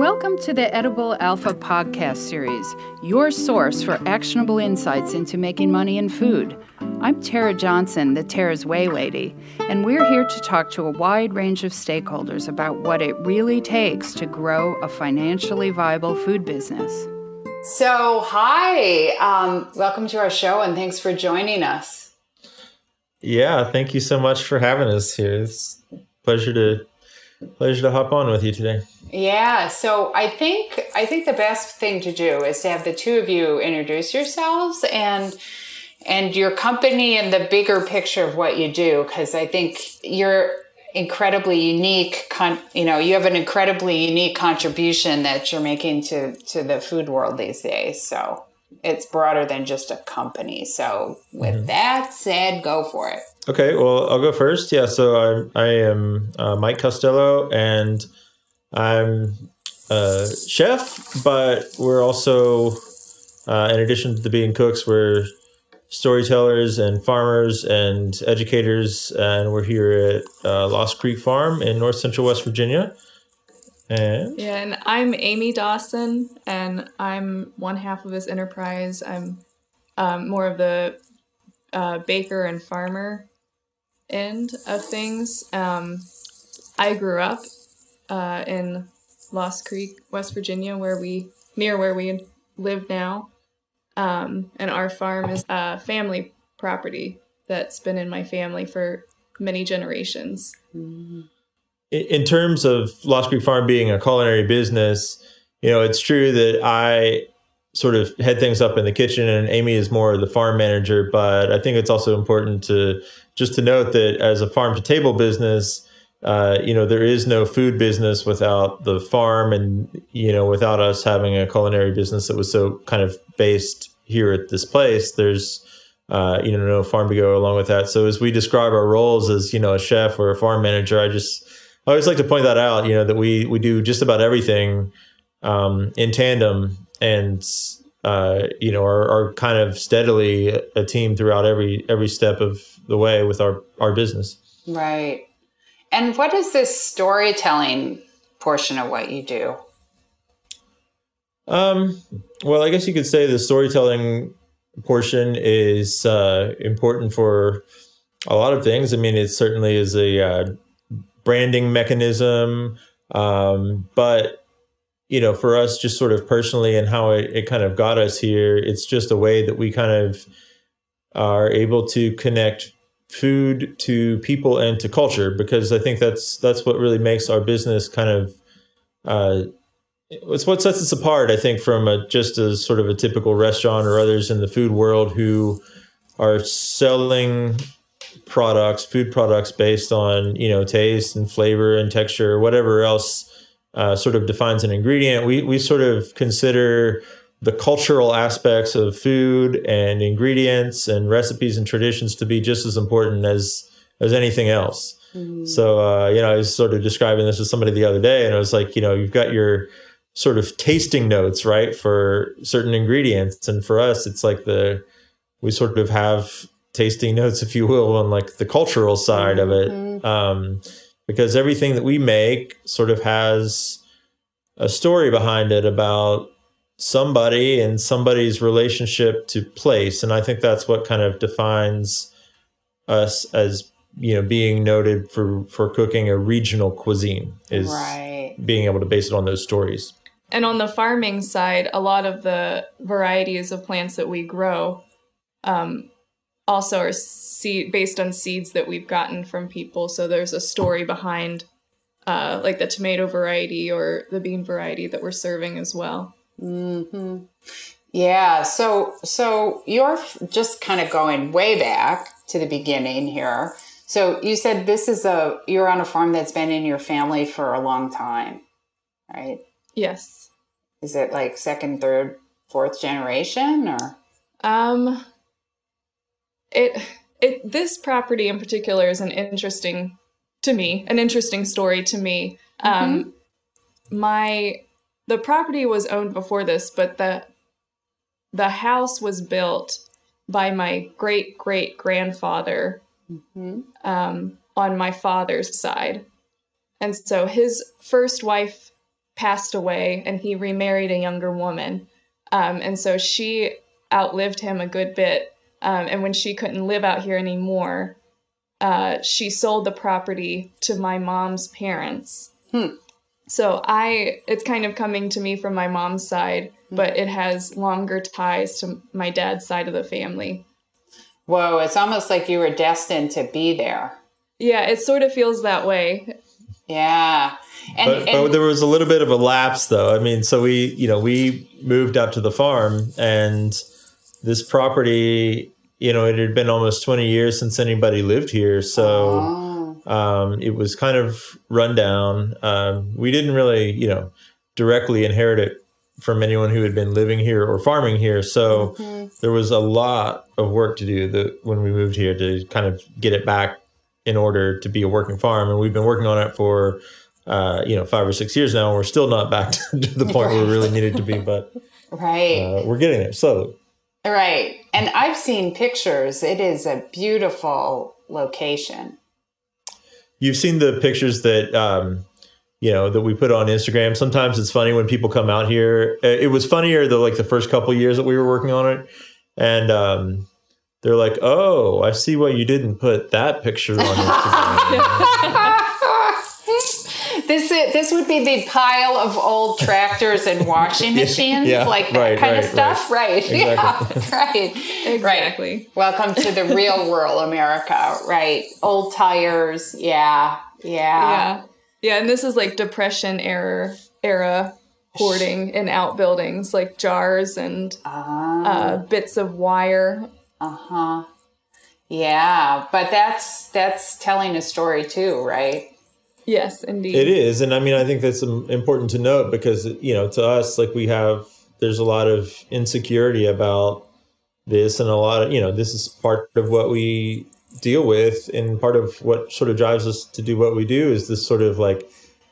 Welcome to the Edible Alpha podcast series, your source for actionable insights into making money in food. I'm Tera Johnson, the Tera's Whey Lady, and we're here to talk to a wide range of stakeholders about what it really takes to grow a financially viable food business. So, hi, um, welcome to our show, and thanks for joining us. Yeah, thank you so much for having us here. It's a pleasure to pleasure to hop on with you today. Yeah, so I think I think the best thing to do is to have the two of you introduce yourselves and and your company and the bigger picture of what you do because I think you're incredibly unique con- you know you have an incredibly unique contribution that you're making to to the food world these days so it's broader than just a company. So with mm-hmm. that said go for it. Okay well i'll go first. Yeah so i, I am uh, mike costello and i'm a chef but we're also uh, in addition to being cooks we're storytellers and farmers and educators, and we're here at uh, Lost Creek Farm in North Central West Virginia. And yeah, and I'm Amy Dawson, and I'm one half of this enterprise. I'm um, more of the uh, baker and farmer end of things. Um, I grew up uh, in Lost Creek, West Virginia, where we near where we live now. Um, and our farm is a family property that's been in my family for many generations. In terms of Lost Creek Farm being a culinary business, you know, it's true that I sort of head things up in the kitchen and Amy is more the farm manager, but I think it's also important to just to note that as a farm to table business, uh, you know, there is no food business without the farm and, you know, without us having a culinary business that was so kind of based here at this place, there's uh, you know no farm to go along with that. So as we describe our roles as you know a chef or a farm manager, I just I always like to point that out. You know that we we do just about everything um, in tandem, and uh, you know are, are kind of steadily a team throughout every every step of the way with our our business. Right. And what is this storytelling portion of what you do? Um, well, I guess you could say the storytelling portion is uh, important for a lot of things. I mean, it certainly is a uh, branding mechanism, um, but you know, for us, just sort of personally and how it, it kind of got us here, it's just a way that we kind of are able to connect food to people and to culture because I think that's that's what really makes our business kind of uh, it's what sets us apart, I think, from a, just a sort of a typical restaurant or others in the food world who are selling products, food products based on you know taste and flavor and texture, whatever else uh, sort of defines an ingredient. We we sort of consider the cultural aspects of food and ingredients and recipes and traditions to be just as important as as anything else. Mm-hmm. So uh, you know, I was sort of describing this to somebody the other day, and I was like, you know, you've got your sort of tasting notes, right, for certain ingredients. And for us, it's like the we sort of have tasting notes, if you will, on like the cultural side mm-hmm. of it, mm-hmm. um, because everything that we make sort of has a story behind it about somebody and somebody's relationship to place, and I think that's what kind of defines us as you know being noted for for cooking a regional cuisine is right. being able to base it on those stories and on the farming side, a lot of the varieties of plants that we grow um, also are seed based on seeds that we've gotten from people. So there's a story behind uh, like the tomato variety or the bean variety that we're serving as well. Mm-hmm. Yeah. So so you're just kind of going way back to the beginning here. So you said this is a you're on a farm that's been in your family for a long time, right? Yes. Is it like second, third, fourth generation or? Um, it it this property in particular is an interesting to me, an interesting story to me. Mm-hmm. Um, my the property was owned before this, but the the house was built by my great great grandfather mm-hmm. um, on my father's side, and so his first wife passed away and he remarried a younger woman. Um, and so she outlived him a good bit. Um, and when she couldn't live out here anymore, uh, she sold the property to my mom's parents. So I, it's kind of coming to me from my mom's side, mm-hmm. but it has longer ties to my dad's side of the family. Whoa, it's almost like you were destined to be there. Yeah, it sort of feels that way. Yeah. And, But, and but there was a little bit of a lapse, though. I mean, so we, you know, we moved out to the farm, and this property, you know, it had been almost 20 years since anybody lived here. So Oh, um, it was kind of run down. Um, we didn't really, you know, directly inherit it from anyone who had been living here or farming here. So there was a lot of work to do the, when we moved here to kind of get it back in order to be a working farm. And we've been working on it for, uh, you know, five or six years now. And we're still not back to, to the point where we really needed to be, but right. uh, we're getting there slowly. Right. And I've seen pictures. It is a beautiful location. You've seen the pictures that um, you know that we put on Instagram. Sometimes it's funny when people come out here. Uh, It was funnier the like the first couple years that we were working on it, and um, they're like, "Oh, I see why you didn't put that picture on Instagram." This is, this would be the pile of old tractors and washing machines, yeah, like that right, kind right, of stuff. Right. Yeah. Right. Exactly. Right. Welcome to the real world, America. Right. Old tires. Yeah. Yeah. Yeah. Yeah, and this is like depression era era hoarding in outbuildings, like jars and Ah. uh, bits of wire. Uh huh. Yeah, but that's that's telling a story too, right? Yes, indeed. It is, and I mean, I think that's important to note because you know, to us, like we have, there's a lot of insecurity about this, and a lot of you know, this is part of what we deal with, and part of what sort of drives us to do what we do is this sort of like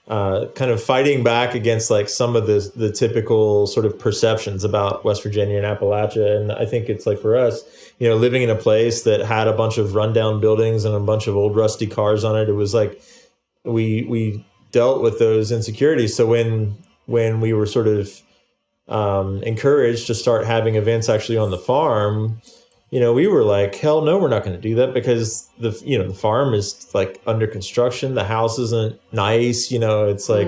uh, kind of fighting back against like some of the the typical sort of perceptions about West Virginia and Appalachia, and I think it's like for us, you know, living in a place that had a bunch of rundown buildings and a bunch of old rusty cars on it, it was like we we dealt with those insecurities. So when when we were sort of um, encouraged to start having events actually on the farm, you know, we were like, hell no, we're not going to do that because the you know the farm is like under construction. The house isn't nice. You know, it's like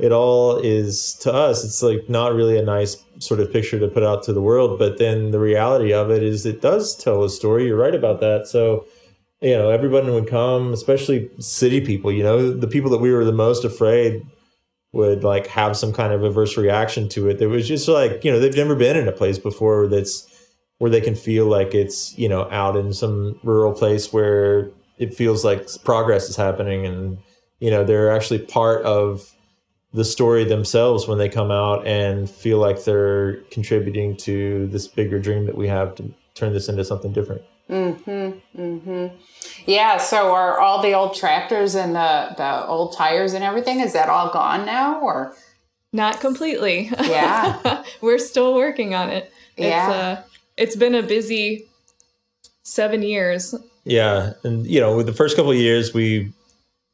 it all is to us. It's like not really a nice sort of picture to put out to the world. But then the reality of it is, it does tell a story. You're right about that. So you know, everybody would come, especially city people. You know, the people that we were the most afraid would like have some kind of adverse reaction to it. That was just like, you know, they've never been in a place before that's where they can feel like it's, you know, out in some rural place where it feels like progress is happening and, you know, they're actually part of the story themselves when they come out and feel like they're contributing to this bigger dream that we have to turn this into something different. Yeah. So are all the old tractors and the the old tires and everything? Is that all gone now, or Not completely. Yeah. We're still working on it. It's Yeah. uh it's been a busy seven years. Yeah, and you know, with the first couple of years, we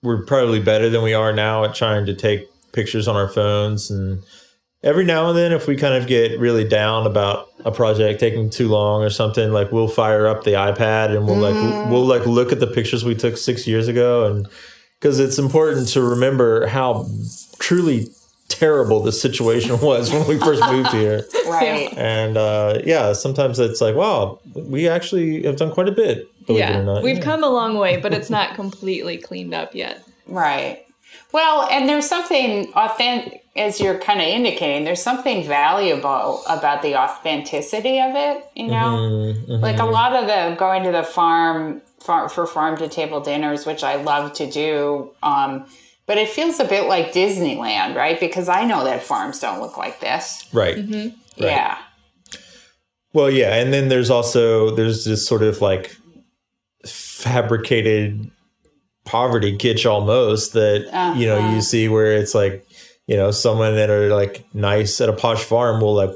were probably better than we are now at trying to take pictures on our phones. And every now and then, if we kind of get really down about a project taking too long or something, like we'll fire up the iPad and we'll like we'll like look at the pictures we took six years ago, and because it's important to remember how truly terrible the situation was when we first moved here. right? And uh, yeah, sometimes it's like, wow, we actually have done quite a bit. Believe it yeah. or not. We've Yeah. come a long way, but it's not completely cleaned up yet. Right. Well, and there's something authentic, as you're kind of indicating, there's something valuable about the authenticity of it, you know? Like a lot of the going to the farm, far, for farm to table dinners, which I love to do, um, but it feels a bit like Disneyland, right? Because I know that farms don't look like this. Right. mm-hmm Yeah. Well, yeah, and then there's also there's this sort of like fabricated poverty kitsch almost that you know Uh-huh. you see where it's like you know someone that are like nice at a posh farm will like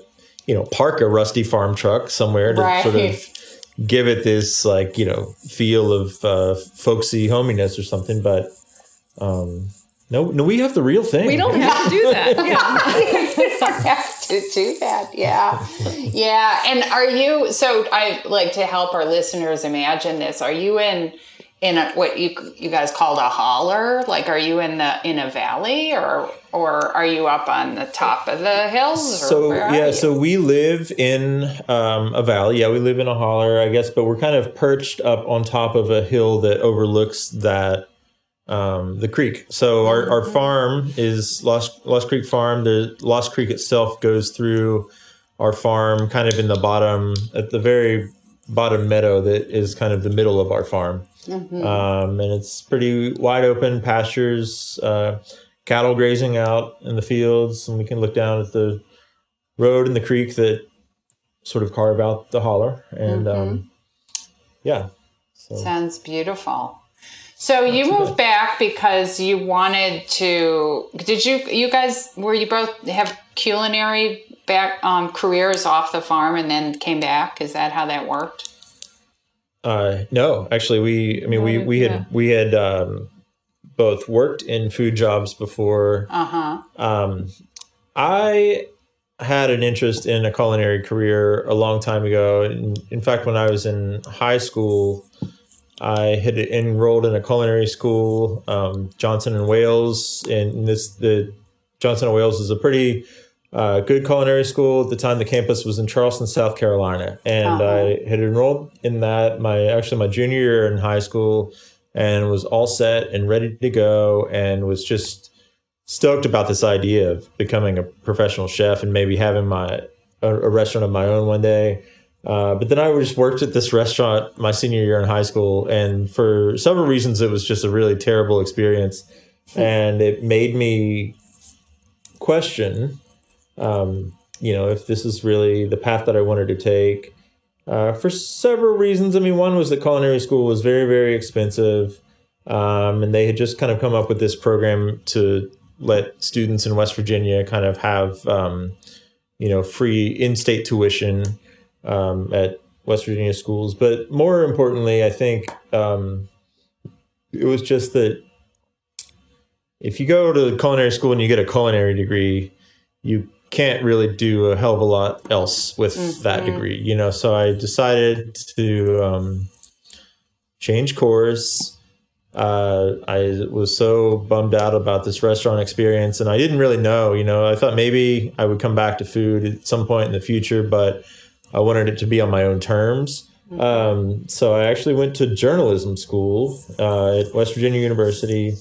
you know park a rusty farm truck somewhere to sort of give it this like you know feel of uh, folksy hominess or something but um No, no, we have the real thing. We don't have to do that. Yeah. you don't have to do that. Yeah. Yeah. And are you, so I like to help our listeners imagine this. Are you in, in a, what you, you guys called a holler? Like, are you in the, in a valley or, or are you up on the top of the hills? or So yeah, so we live in um, a valley. Yeah, we live in a holler, I guess, but we're kind of perched up on top of a hill that overlooks that um, the creek. So our, our farm is Lost Lost Creek Farm. The Lost Creek itself goes through our farm, kind of in the bottom, at the very bottom meadow that is kind of the middle of our farm. Um, and it's pretty wide open pastures, uh, cattle grazing out in the fields, and we can look down at the road and the creek that sort of carve out the holler. And um, yeah, so Sounds beautiful. So you too moved back because you wanted to. Did you? You guys were you both have culinary back um, careers off the farm and then came back? Is that how that worked? Uh, no, actually, we I mean we we had yeah. we had um, both worked in food jobs before. Uh huh. Um, I had an interest in a culinary career a long time ago. In, in fact, when I was in high school, I had enrolled in a culinary school, um, Johnson and Wales, and this the Johnson and Wales is a pretty uh, good culinary school at the time. The campus was in Charleston, South Carolina, and Uh-huh. I had enrolled in that my actually my junior year in high school, and was all set and ready to go, and was just stoked about this idea of becoming a professional chef and maybe having my a, a restaurant of my own one day. Uh, but then I just worked at this restaurant my senior year in high school, and for several reasons, it was just a really terrible experience, and it made me question, um, you know, if this is really the path that I wanted to take. Uh, for several reasons. I mean, one was that culinary school was very, very expensive, um, and they had just kind of come up with this program to let students in West Virginia kind of have, um, you know, free in-state tuition um, at West Virginia schools. But more importantly, I think um, it was just that if you go to culinary school and you get a culinary degree, you can't really do a hell of a lot else with that degree, you know. So I decided to um, change course. Uh, I was so bummed out about this restaurant experience, and I didn't really know. You know, I thought maybe I would come back to food at some point in the future, but I wanted it to be on my own terms. Um, so I actually went to journalism school uh, at West Virginia University,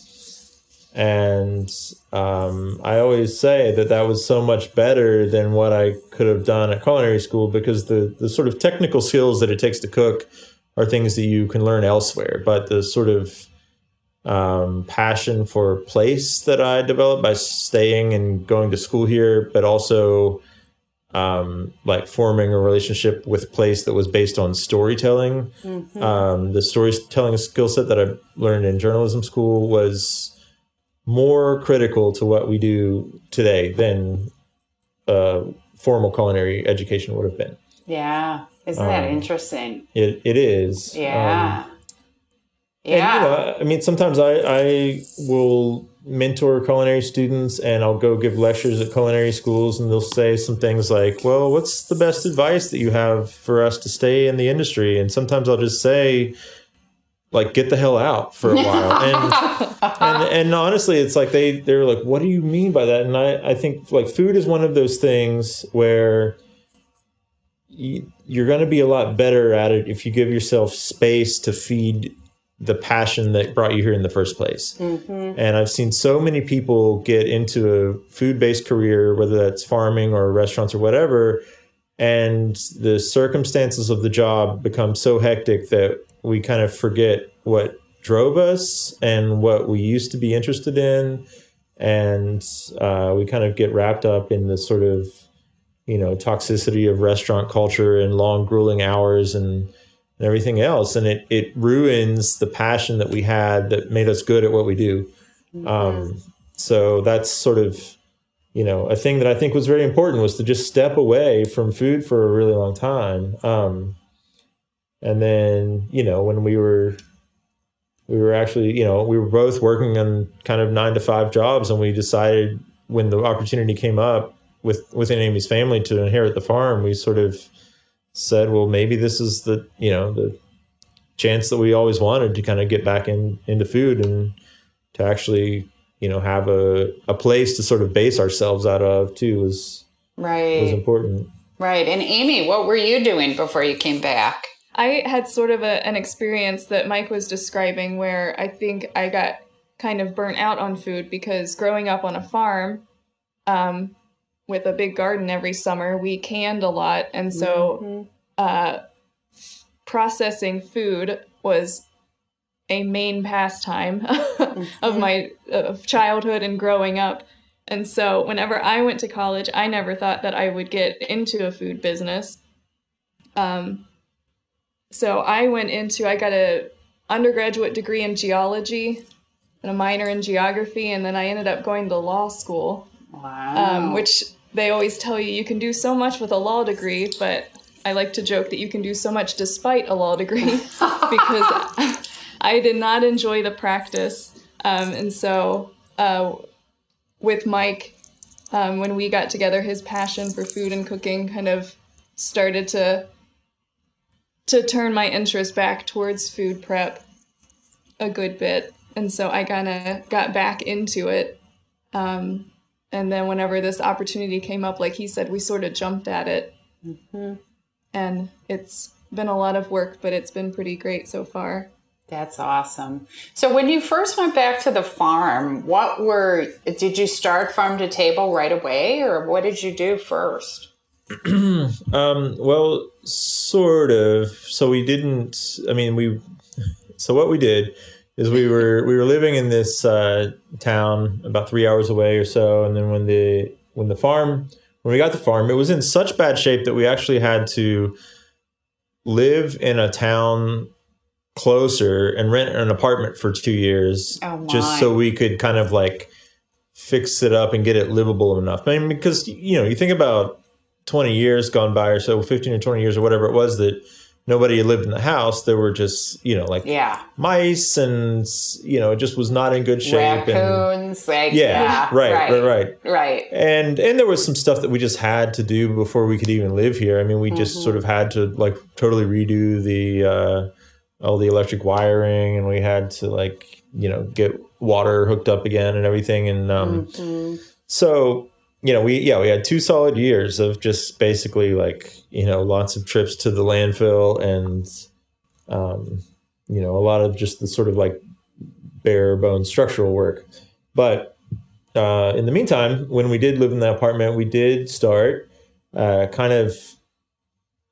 and um, I always say that that was so much better than what I could have done at culinary school because the the sort of technical skills that it takes to cook are things that you can learn elsewhere, but the sort of um, passion for place that I developed by staying and going to school here, but also um, like forming a relationship with place that was based on storytelling. Um, the storytelling skill set that I learned in journalism school was more critical to what we do today than uh, formal culinary education would have been. Yeah. Isn't that Um, interesting? It, it is. Yeah. Um, yeah. And, you know, I mean, sometimes I, I will mentor culinary students and I'll go give lectures at culinary schools and they'll say some things like, well, what's the best advice that you have for us to stay in the industry? And sometimes I'll just say, like, get the hell out for a while. and, and, and honestly, it's like they, they're like, what do you mean by that? And I, I think like food is one of those things where you, you're going to be a lot better at it if you give yourself space to feed the passion that brought you here in the first place. Mm-hmm. And I've seen so many people get into a food based career, whether that's farming or restaurants or whatever, and the circumstances of the job become so hectic that we kind of forget what drove us and what we used to be interested in. And uh, we kind of get wrapped up in the sort of you know toxicity of restaurant culture and long grueling hours and, and everything else. And it it ruins the passion that we had that made us good at what we do. Um, so that's sort of you know a thing that i think was very important was to just step away from food for a really long time. Um, and then you know when we were we were actually, you know, we were both working on kind of nine to five jobs, and we decided when the opportunity came up with within Amy's family to inherit the farm, we sort of said, well, maybe this is the you know the chance that we always wanted to kind of get back in into food and to actually you know have a a place to sort of base ourselves out of too was right was important. Right. And Amy, what were you doing before you came back? I had sort of a, an experience that Mike was describing where I think I got kind of burnt out on food because growing up on a farm um, with a big garden every summer, we canned a lot. And so mm-hmm. uh, processing food was a main pastime mm-hmm. of my of childhood and growing up. And so whenever I went to college, I never thought that I would get into a food business. Um, so I went into I got a undergraduate degree in geology and a minor in geography, and then I ended up going to law school. Wow. Um, which they always tell you you can do so much with a law degree, but I like to joke that you can do so much despite a law degree because I did not enjoy the practice. Um, and so uh, with Mike, um, when we got together, his passion for food and cooking kind of started to to turn my interest back towards food prep a good bit. And so I kind of got back into it. Um, and then whenever this opportunity came up, like he said, we sort of jumped at it. Mm-hmm. And it's been a lot of work, but it's been pretty great so far. That's awesome. So when you first went back to the farm, what were did you start farm to table right away or what did you do first? um, well, sort of. So we didn't. I mean, we. So what we did is we were we were living in this uh, town about three hours away or so, and then when the when the farm when we got the farm, it was in such bad shape that we actually had to live in a town closer and rent an apartment for two years oh just so we could kind of like fix it up and get it livable enough. I mean, because you know, you think about 20 years gone by or so, 15 or 20 years or whatever it was that nobody lived in the house. There were just, you know, like yeah. mice and, you know, it just was not in good shape. Raccoons. And, like, yeah, yeah right, right, right, right. Right. And, and there was some stuff that we just had to do before we could even live here. I mean, we just mm-hmm. sort of had to like totally redo the, uh, all the electric wiring and we had to like, you know, get water hooked up again and everything. And, um, mm-hmm. so, you know, we yeah, we had two solid years of just basically like you know lots of trips to the landfill and um, you know a lot of just the sort of like bare bone structural work. But uh, in the meantime, when we did live in the apartment, we did start uh, kind of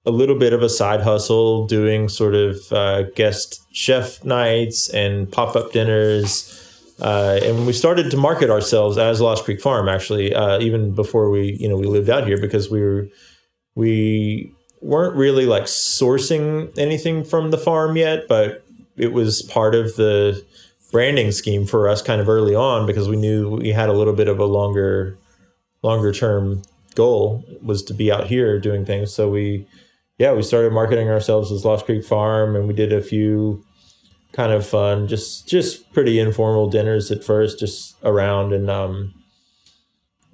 a little bit of a side hustle, doing sort of uh, guest chef nights and pop up dinners uh, and we started to market ourselves as Lost Creek Farm, actually, uh, even before we, you know, we lived out here because we were, we weren't really like sourcing anything from the farm yet, but it was part of the branding scheme for us kind of early on because we knew we had a little bit of a longer, longer term goal was to be out here doing things. So we, yeah, we started marketing ourselves as Lost Creek Farm, and we did a few kind of fun. Just just pretty informal dinners at first, just around and um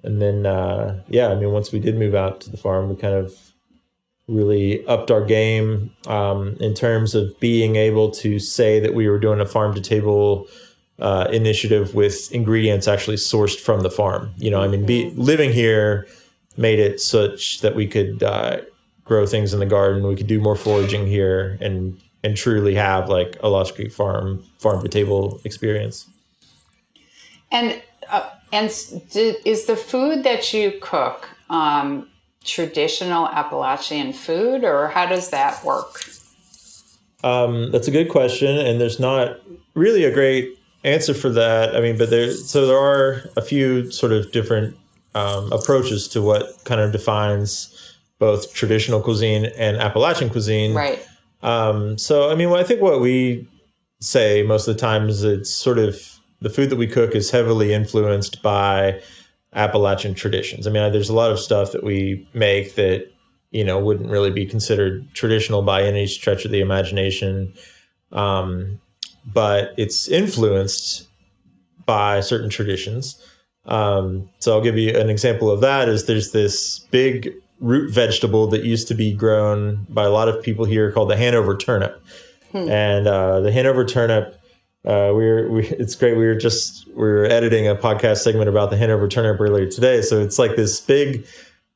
and then uh yeah, I mean once we did move out to the farm, we kind of really upped our game um, in terms of being able to say that we were doing a farm to table uh, initiative with ingredients actually sourced from the farm. You know, I mean, be, mm-hmm. living here made it such that we could uh, grow things in the garden. We could do more foraging here and and truly have like a Lost Creek farm farm to table experience. And uh, and is the food that you cook um, traditional Appalachian food, or how does that work? Um, that's a good question, and there's not really a great answer for that. I mean, but there so there are a few sort of different um, approaches to what kind of defines both traditional cuisine and Appalachian cuisine. Right. Um, so, I mean, well, I think what we say most of the times it's sort of the food that we cook is heavily influenced by Appalachian traditions. I mean, there's a lot of stuff that we make that, you know, wouldn't really be considered traditional by any stretch of the imagination. Um, but it's influenced by certain traditions. Um, so I'll give you an example of that. Is there's this big root vegetable that used to be grown by a lot of people here called the Hanover turnip, and uh, the Hanover turnip. Uh, we were, we, it's great. We were just we were editing a podcast segment about the Hanover turnip earlier today. So it's like this big,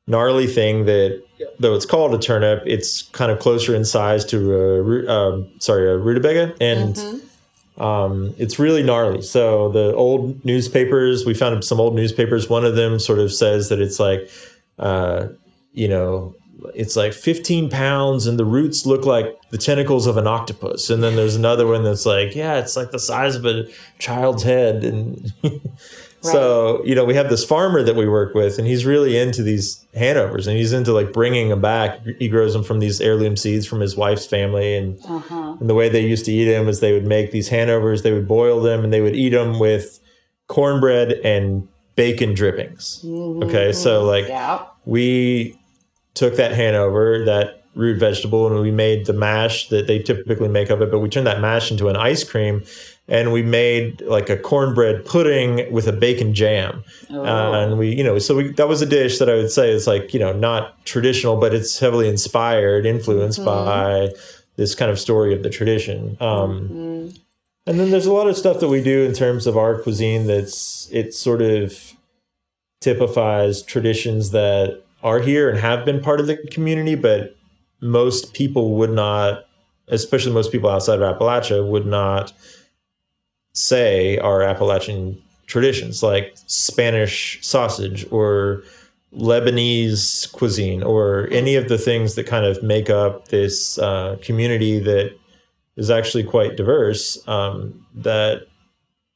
gnarly thing that, though it's called a turnip, it's kind of closer in size to a um, sorry a rutabaga, and um, it's really gnarly. So the old newspapers, we found some old newspapers. One of them sort of says that it's like, uh, you know, it's like 15 pounds and the roots look like the tentacles of an octopus. And then there's another one that's like, yeah, it's like the size of a child's head. And so, you know, we have this farmer that we work with and he's really into these Hanovers and he's into like bringing them back. He grows them from these heirloom seeds from his wife's family. And, uh-huh. and the way they used to eat them is they would make these Hanovers, they would boil them and they would eat them with cornbread and bacon drippings. Mm-hmm. Okay. So, like, Yeah. we took that Hanover, that root vegetable, and we made the mash that they typically make of it, but we turned that mash into an ice cream and we made like a cornbread pudding with a bacon jam. Uh, and we, you know, so we, that was a dish that I would say is like, you know, not traditional, but it's heavily inspired, influenced by this kind of story of the tradition. Um, And then there's a lot of stuff that we do in terms of our cuisine that's it sort of typifies traditions that are here and have been part of the community, but most people would not, especially most people outside of Appalachia, would not say are Appalachian traditions like Spanish sausage or Lebanese cuisine or any of the things that kind of make up this uh, community that is actually quite diverse um, that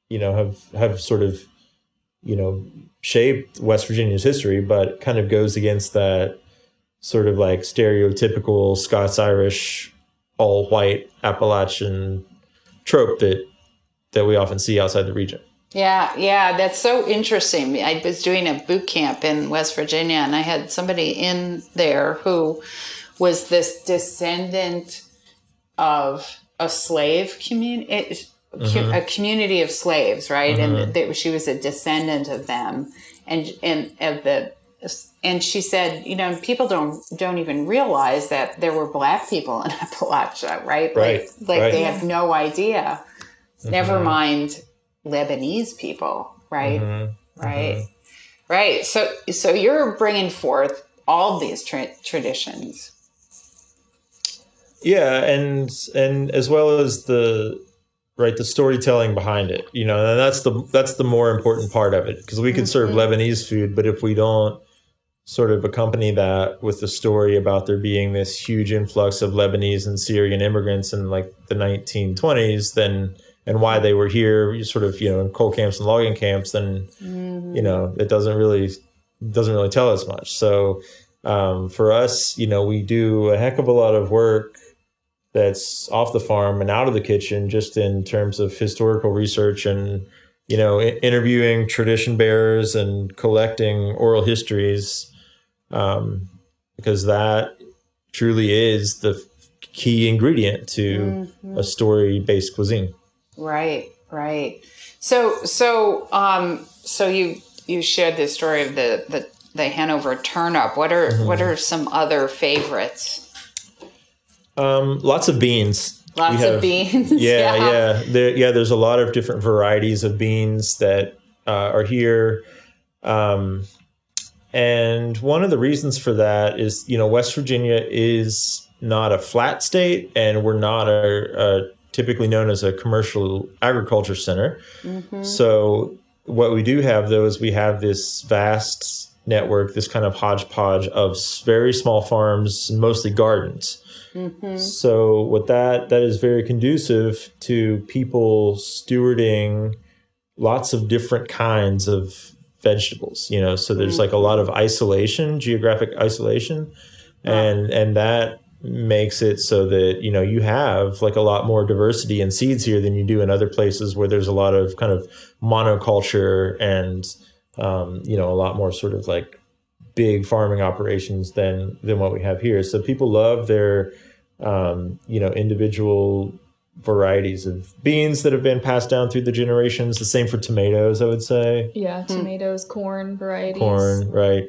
you know have have sort of you know shaped West Virginia's history, but kind of goes against that sort of like stereotypical Scots Irish all white Appalachian trope that that we often see outside the region. Yeah, yeah, that's so interesting. I was doing a boot camp in West Virginia, and I had somebody in there who was this descendant of a slave community, Uh-huh. a community of slaves, right? And uh-huh. they, she was a descendant of them, and and of the. And she said, you know, people don't don't even realize that there were black people in Appalachia, right? Right, Like, like right. they have no idea. Uh-huh. Never mind Lebanese people, right? Right, right. So, so you're bringing forth all these tra- traditions. Yeah, and and as well as the right the storytelling behind it, you know, and that's the that's the more important part of it because we could serve Lebanese food, but if we don't sort of accompany that with the story about there being this huge influx of Lebanese and Syrian immigrants in like the 1920s, then and why they were here, sort of you know in coal camps and logging camps, then you know it doesn't really doesn't really tell us much. So um, for us, you know, we do a heck of a lot of work that's off the farm and out of the kitchen, just in terms of historical research and you know interviewing tradition bearers and collecting oral histories, um, because that truly is the key ingredient to a story-based cuisine. Right, right. So, so, um, so you you shared the story of the the, the Hanover turnip. What are what are some other favorites? Um, lots of beans. Lots We of beans. yeah, yeah, There, yeah. There's a lot of different varieties of beans that uh, are here, um, and one of the reasons for that is, you know, West Virginia is not a flat state, and we're not a, a typically known as a commercial agriculture center. So, what we do have though is we have this vast network, this kind of hodgepodge of very small farms, mostly gardens. So what that that is very conducive to people stewarding lots of different kinds of vegetables. You know, so there's like a lot of isolation, geographic isolation, and and that makes it so that you know you have like a lot more diversity in seeds here than you do in other places where there's a lot of kind of monoculture and um, you know a lot more sort of like big farming operations than than what we have here. So people love their um, you know individual varieties of beans that have been passed down through the generations. The same for tomatoes, I would say. Yeah, tomatoes, corn varieties. Corn, right?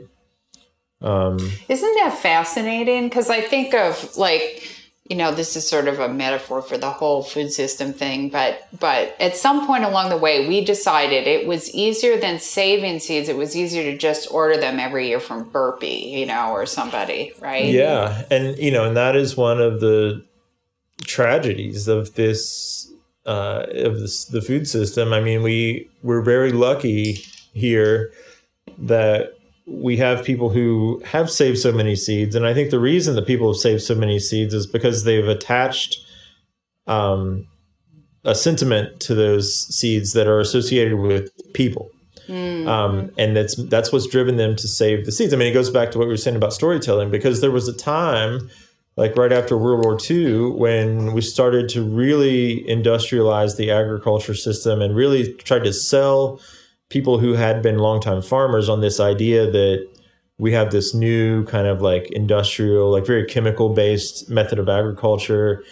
Um, Isn't that fascinating? Because I think of like, you know, this is sort of a metaphor for the whole food system thing, but but at some point along the way, we decided it was easier than saving seeds. It was easier to just order them every year from Burpee, you know, or somebody, right? Yeah, and you know, and that is one of the tragedies of this uh, of this, the food system. I mean, we we're very lucky here that we have people who have saved so many seeds, and I think the reason that people have saved so many seeds is because they've attached um, a sentiment to those seeds that are associated with people. Um, and that's that's what's driven them to save the seeds. I mean, it goes back to what we were saying about storytelling because there was a time, like right after World War II, when we started to really industrialize the agriculture system and really tried to sell people who had been longtime farmers on this idea that we have this new kind of like industrial, like very chemical based method of agriculture.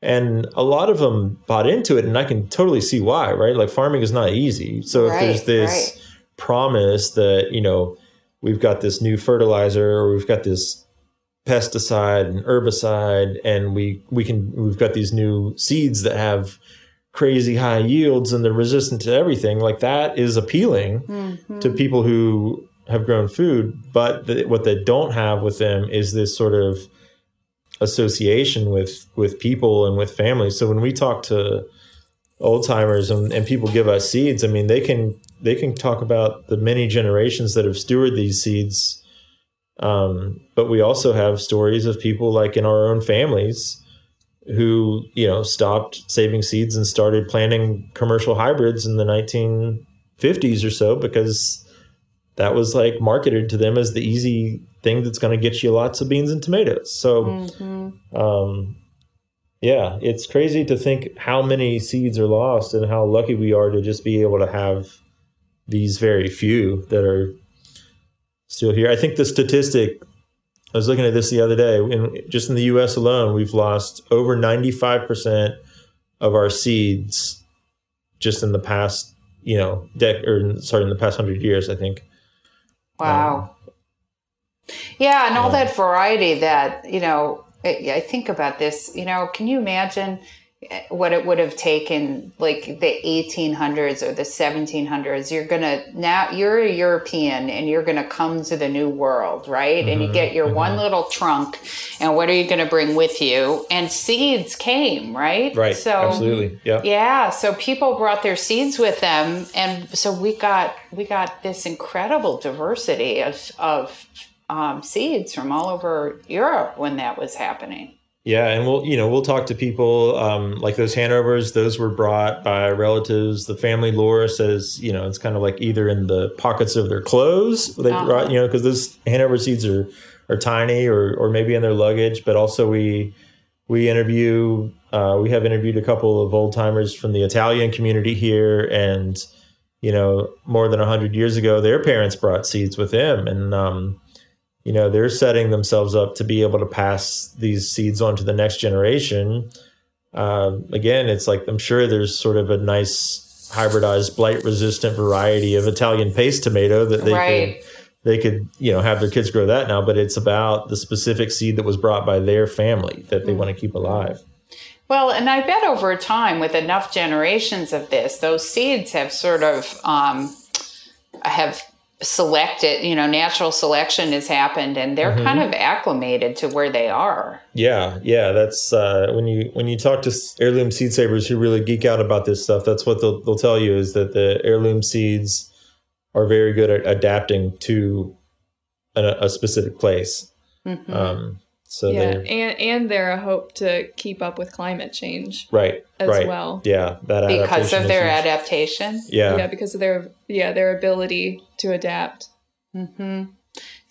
And a lot of them bought into it, and I can totally see why, right? Like farming is not easy. So if there's this right. promise that, you know, we've got this new fertilizer or we've got this pesticide and herbicide and we we can we've got these new seeds that have crazy high yields and they're resistant to everything like that is appealing Mm-hmm. to people who have grown food but the, what they don't have with them is this sort of association with with people and with families so when we talk to old timers and, and people give us seeds i mean they can they can talk about the many generations that have stewarded these seeds um, but we also have stories of people like in our own families who you know stopped saving seeds and started planting commercial hybrids in the 1950s or so because that was like marketed to them as the easy thing that's going to get you lots of beans and tomatoes. So um, yeah it's crazy to think how many seeds are lost and how lucky we are to just be able to have these very few that are still here. I think the statistic I was looking at this the other day. In, just in the U.S. alone, we've lost over 95% of our seeds just in the past, you know, dec or sorry, in the past hundred years. I think. Wow. Um, yeah, and all that variety that, you know, I, I think about this, you know, can you imagine what it would have taken like the 1800s or the 1700s? You're going to now you're a European and you're going to come to the new world, right? And you get your one little trunk and what are you going to bring with you? And seeds came, right? Right. So Absolutely. Yeah. yeah, so people brought their seeds with them, and so we got we got this incredible diversity of of um, seeds from all over Europe when that was happening. Yeah, and we'll you know we'll talk to people um, like those Hanovers. Those were brought by relatives. The family lore says you know it's kind of like either in the pockets of their clothes they Uh-huh. brought you know because those Hanover seeds are are tiny or or maybe in their luggage. But also we we interview uh, we have interviewed a couple of old timers from the Italian community here, and you know more than hundred years ago their parents brought seeds with them, and um, you know they're setting themselves up to be able to pass these seeds on to the next generation. Um, again it's like i'm sure there's sort of a nice hybridized blight resistant variety of italian paste tomato that they Right. could they could you know have their kids grow that now but it's about the specific seed that was brought by their family that they want to keep alive. Well, and I bet over time, with enough generations of this, those seeds have sort of um, have selected. You know, natural selection has happened, and they're kind of acclimated to where they are. Yeah, yeah, that's uh, when you when you talk to heirloom seed savers who really geek out about this stuff. That's what they'll they'll tell you is that the heirloom seeds are very good at adapting to a, a specific place. Um, so Yeah, they're and and they're a hope to keep up with climate change right, as right, well. yeah, that Because of their huge. adaptation. yeah, Yeah, because of their yeah their ability to adapt. Mm-hmm.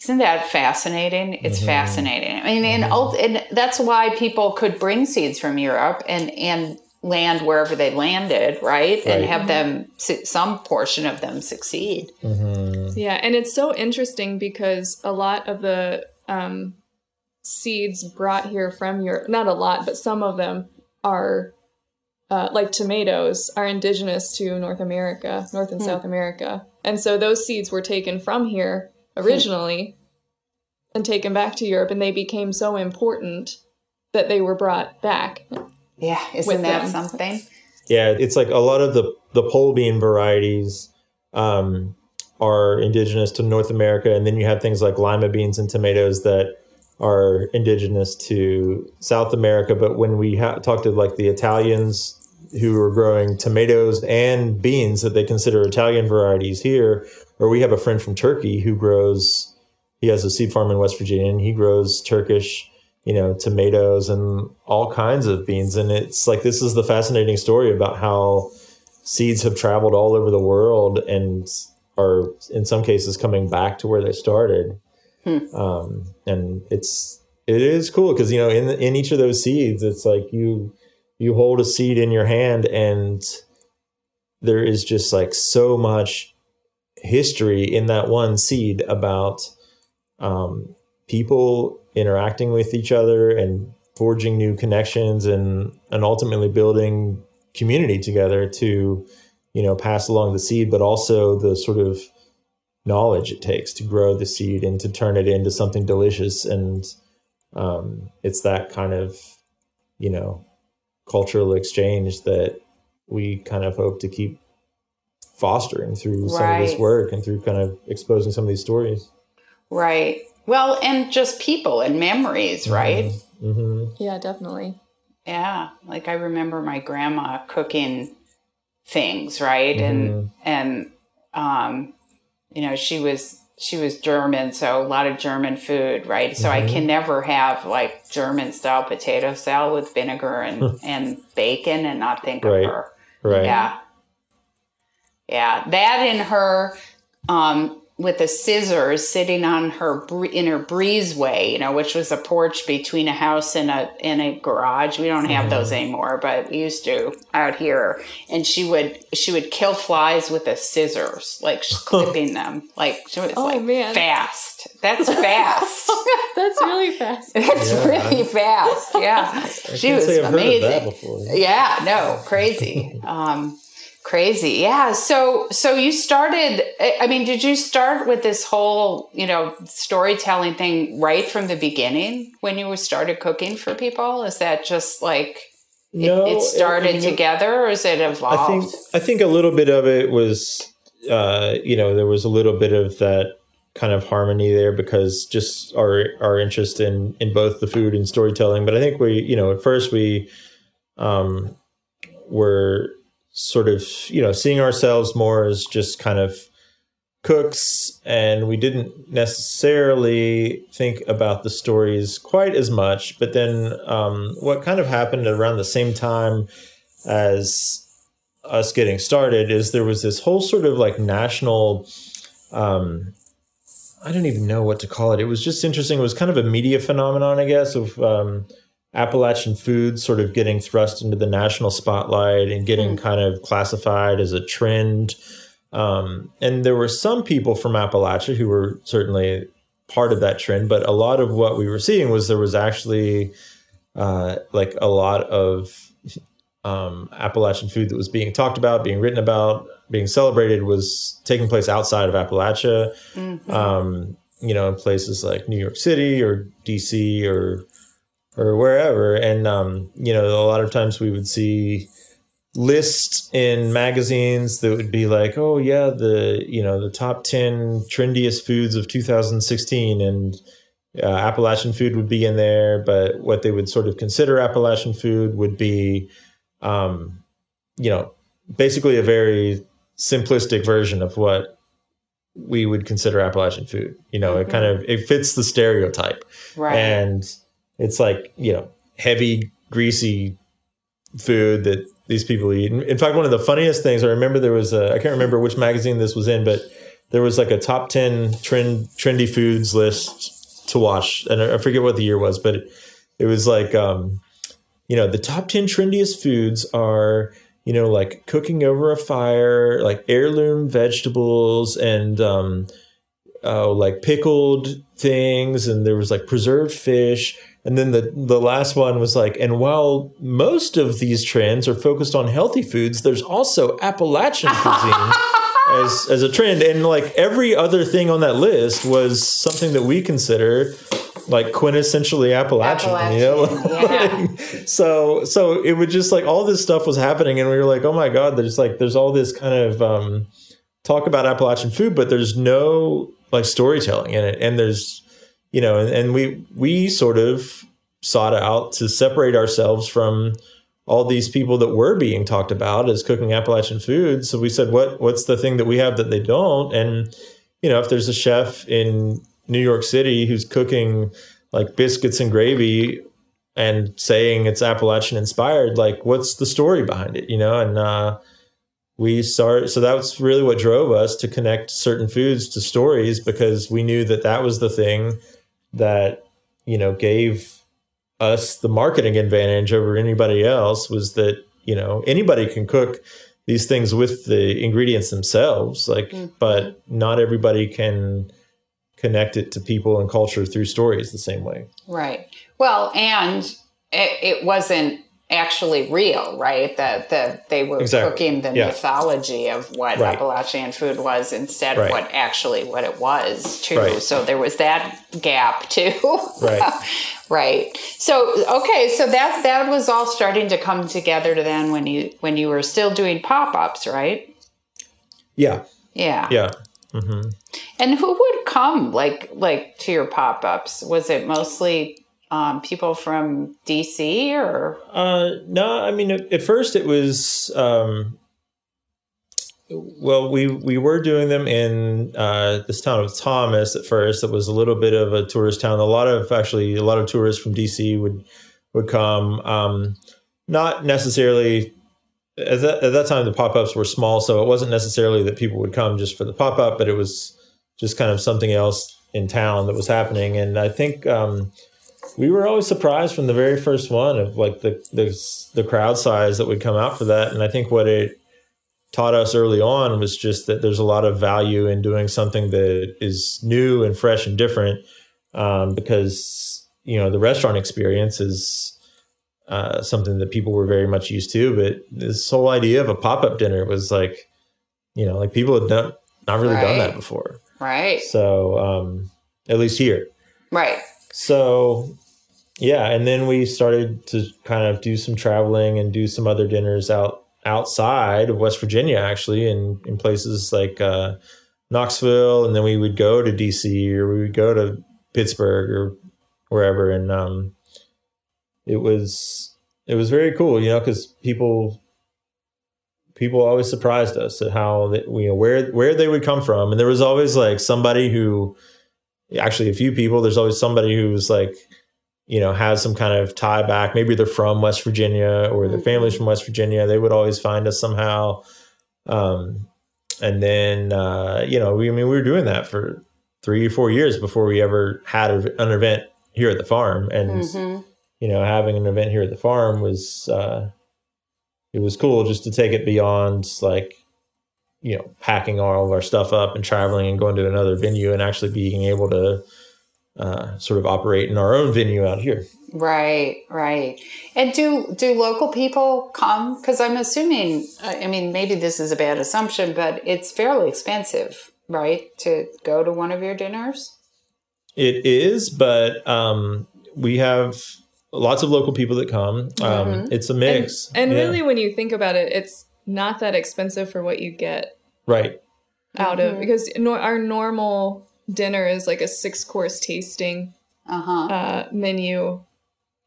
Isn't that fascinating? It's Mm-hmm. fascinating. I mean, and, ult- and that's why people could bring seeds from Europe and and land wherever they landed, right? And Right. have them some portion of them succeed. Yeah, and it's so interesting because a lot of the um, seeds brought here from Europe, not a lot, but some of them are uh, like tomatoes, are indigenous to North America, North and South America. And so those seeds were taken from here originally and taken back to Europe, and they became so important that they were brought back. Yeah, isn't that them. something? Yeah, it's like a lot of the the pole bean varieties um, are indigenous to North America, and then you have things like lima beans and tomatoes that are indigenous to South America. But when we ha- talk to like the Italians who are growing tomatoes and beans that they consider Italian varieties here, or we have a friend from Turkey who grows. He has a seed farm in West Virginia, and he grows Turkish you know, tomatoes and all kinds of beans. And it's like this is the fascinating story about how seeds have traveled all over the world and are in some cases coming back to where they started. Um, and it's it is cool because you know in in each of those seeds, it's like you you hold a seed in your hand and there is just like so much history in that one seed about um, people interacting with each other and forging new connections and and ultimately building community together to you know pass along the seed but also the sort of knowledge it takes to grow the seed and to turn it into something delicious and um, it's that kind of you know cultural exchange that we kind of hope to keep fostering through some of this work and through kind of exposing some of these stories Right. Well, and just people and memories, right? hmm Yeah, definitely. Yeah. Like I remember my grandma cooking things, right? And and um you know, she was she was German, so a lot of German food, right? So I can never have like German style potato salad with vinegar and and bacon and not think Right. of her. right Yeah. Yeah, that in her um with a scissors sitting on her in her breezeway, you know, which was a porch between a house and a in a garage. We don't have those anymore, but we used to out here. And she would she would kill flies with a scissors, like clipping them. Like she was Oh, like man. fast. That's fast. That's really fast. That's Yeah. really fast. Yeah, she was say I've amazing. heard of that before. Yeah, no, crazy. um, crazy. Yeah. So, so you started, I mean, did you start with this whole, you know, storytelling thing right from the beginning when you started cooking for people? Is that just like, it, No, it started I mean, together or is it evolved? I think I think a little bit of it was, uh, you know, there was a little bit of that kind of harmony there because just our our interest in in both the food and storytelling. But I think we, you know, at first we um, were sort of, you know, seeing ourselves more as just kind of cooks and we didn't necessarily think about the stories quite as much but then um, what kind of happened around the same time as us getting started is there was this whole sort of like national um, i don't even know what to call it. It was just interesting. It was kind of a media phenomenon i guess of um, appalachian food sort of getting thrust into the national spotlight and getting kind of classified as a trend. Um, and there were some people from Appalachia who were certainly part of that trend, but a lot of what we were seeing was there was actually uh, like a lot of um, Appalachian food that was being talked about, being written about, being celebrated was taking place outside of Appalachia. Um, you know, in places like New York City or DC or or wherever. And um, you know, a lot of times we would see lists in magazines that would be like, oh yeah, the you know the top ten trendiest foods of 2016, and uh, Appalachian food would be in there. But what they would sort of consider Appalachian food would be, um, you know, basically a very simplistic version of what we would consider Appalachian food. You know, it kind of it fits the stereotype right. and it's like you know heavy greasy food that these people eat. In fact one of the funniest things i remember there was a i can't remember which magazine this was in but there was like a top 10 trend trendy foods list to watch. And i I forget what the year was but it, it was like um you know the top 10 trendiest foods are you know like cooking over a fire like heirloom vegetables and um uh, like pickled things, and there was like preserved fish. And then the the last one was like, and while most of these trends are focused on healthy foods, there's also Appalachian cuisine as as a trend, and like every other thing on that list was something that we consider like quintessentially Appalachian, you know. Appalachian, so so it would just like all this stuff was happening, and we were like, oh my god, there's like there's all this kind of um, talk about Appalachian food, but there's no like storytelling in it, and there's you know, and, and we we sort of sought out to separate ourselves from all these people that were being talked about as cooking Appalachian food. So we said, what what's the thing that we have that they don't? And you know, if there's a chef in New York City who's cooking like biscuits and gravy and saying it's Appalachian inspired, like what's the story behind it? You know, and uh, we started. So that's really what drove us to connect certain foods to stories because we knew that that was the thing that you know gave us the marketing advantage over anybody else was that you know anybody can cook these things with the ingredients themselves like mm-hmm. but not everybody can connect it to people and culture through stories the same way right well and it, it wasn't actually real, right? That that they were exactly. cooking the yeah. mythology of what right. Appalachian food was instead right. of what actually what it was too. Right. So there was that gap too. right. right. So okay, so that that was all starting to come together to then when you when you were still doing pop ups, right? Yeah. Yeah. Yeah. Mm-hmm. And who would come like like to your pop ups? Was it mostly um, people from DC or? Uh, no, I mean, at, first it was, um, well, we, we were doing them in uh, this town of Thomas at first. It was a little bit of a tourist town. A lot of actually, a lot of tourists from DC would would come. Um, not necessarily at that, at that time the pop-ups were small so it wasn't necessarily that people would come just for the pop-up but it was just kind of something else in town that was happening and i think um, we were always surprised from the very first one of like the, the the crowd size that would come out for that. And i think what it taught us early on was just that there's a lot of value in doing something that is new and fresh and different um, because you know the restaurant experience is uh, something that people were very much used to. But this whole idea of a pop-up dinner was like you know like people had not, not really right. done that before. Right. So um, at least here. Right. So yeah, and then we started to kind of do some traveling and do some other dinners out outside of West Virginia, actually, in in places like uh, Knoxville, and then we would go to DC or we would go to Pittsburgh or wherever, and um, it was it was very cool, you know, because people people always surprised us at how they, you know where where they would come from, and there was always like somebody who actually a few people. There's always somebody who's like you know, has some kind of tie back. Maybe they're from West Virginia or their family's from West Virginia. They would always find us somehow. Um, and then, uh, you know, we, I mean, we were doing that for three or four years before we ever had a, an event here at the farm. And, mm-hmm. you know, having an event here at the farm was, uh, it was cool just to take it beyond like, you know, packing all of our stuff up and traveling and going to another venue and actually being able to, uh, sort of operate in our own venue out here. Right, right. And do do local people come? Because I'm assuming, I mean, maybe this is a bad assumption, but it's fairly expensive, right, to go to one of your dinners. It is, but um, we have lots of local people that come. Um, mm-hmm. It's a mix, and, and yeah. really, when you think about it, it's not that expensive for what you get. Right. Out mm-hmm. of because no, our normal dinner is like a six course tasting uh-huh. uh, menu,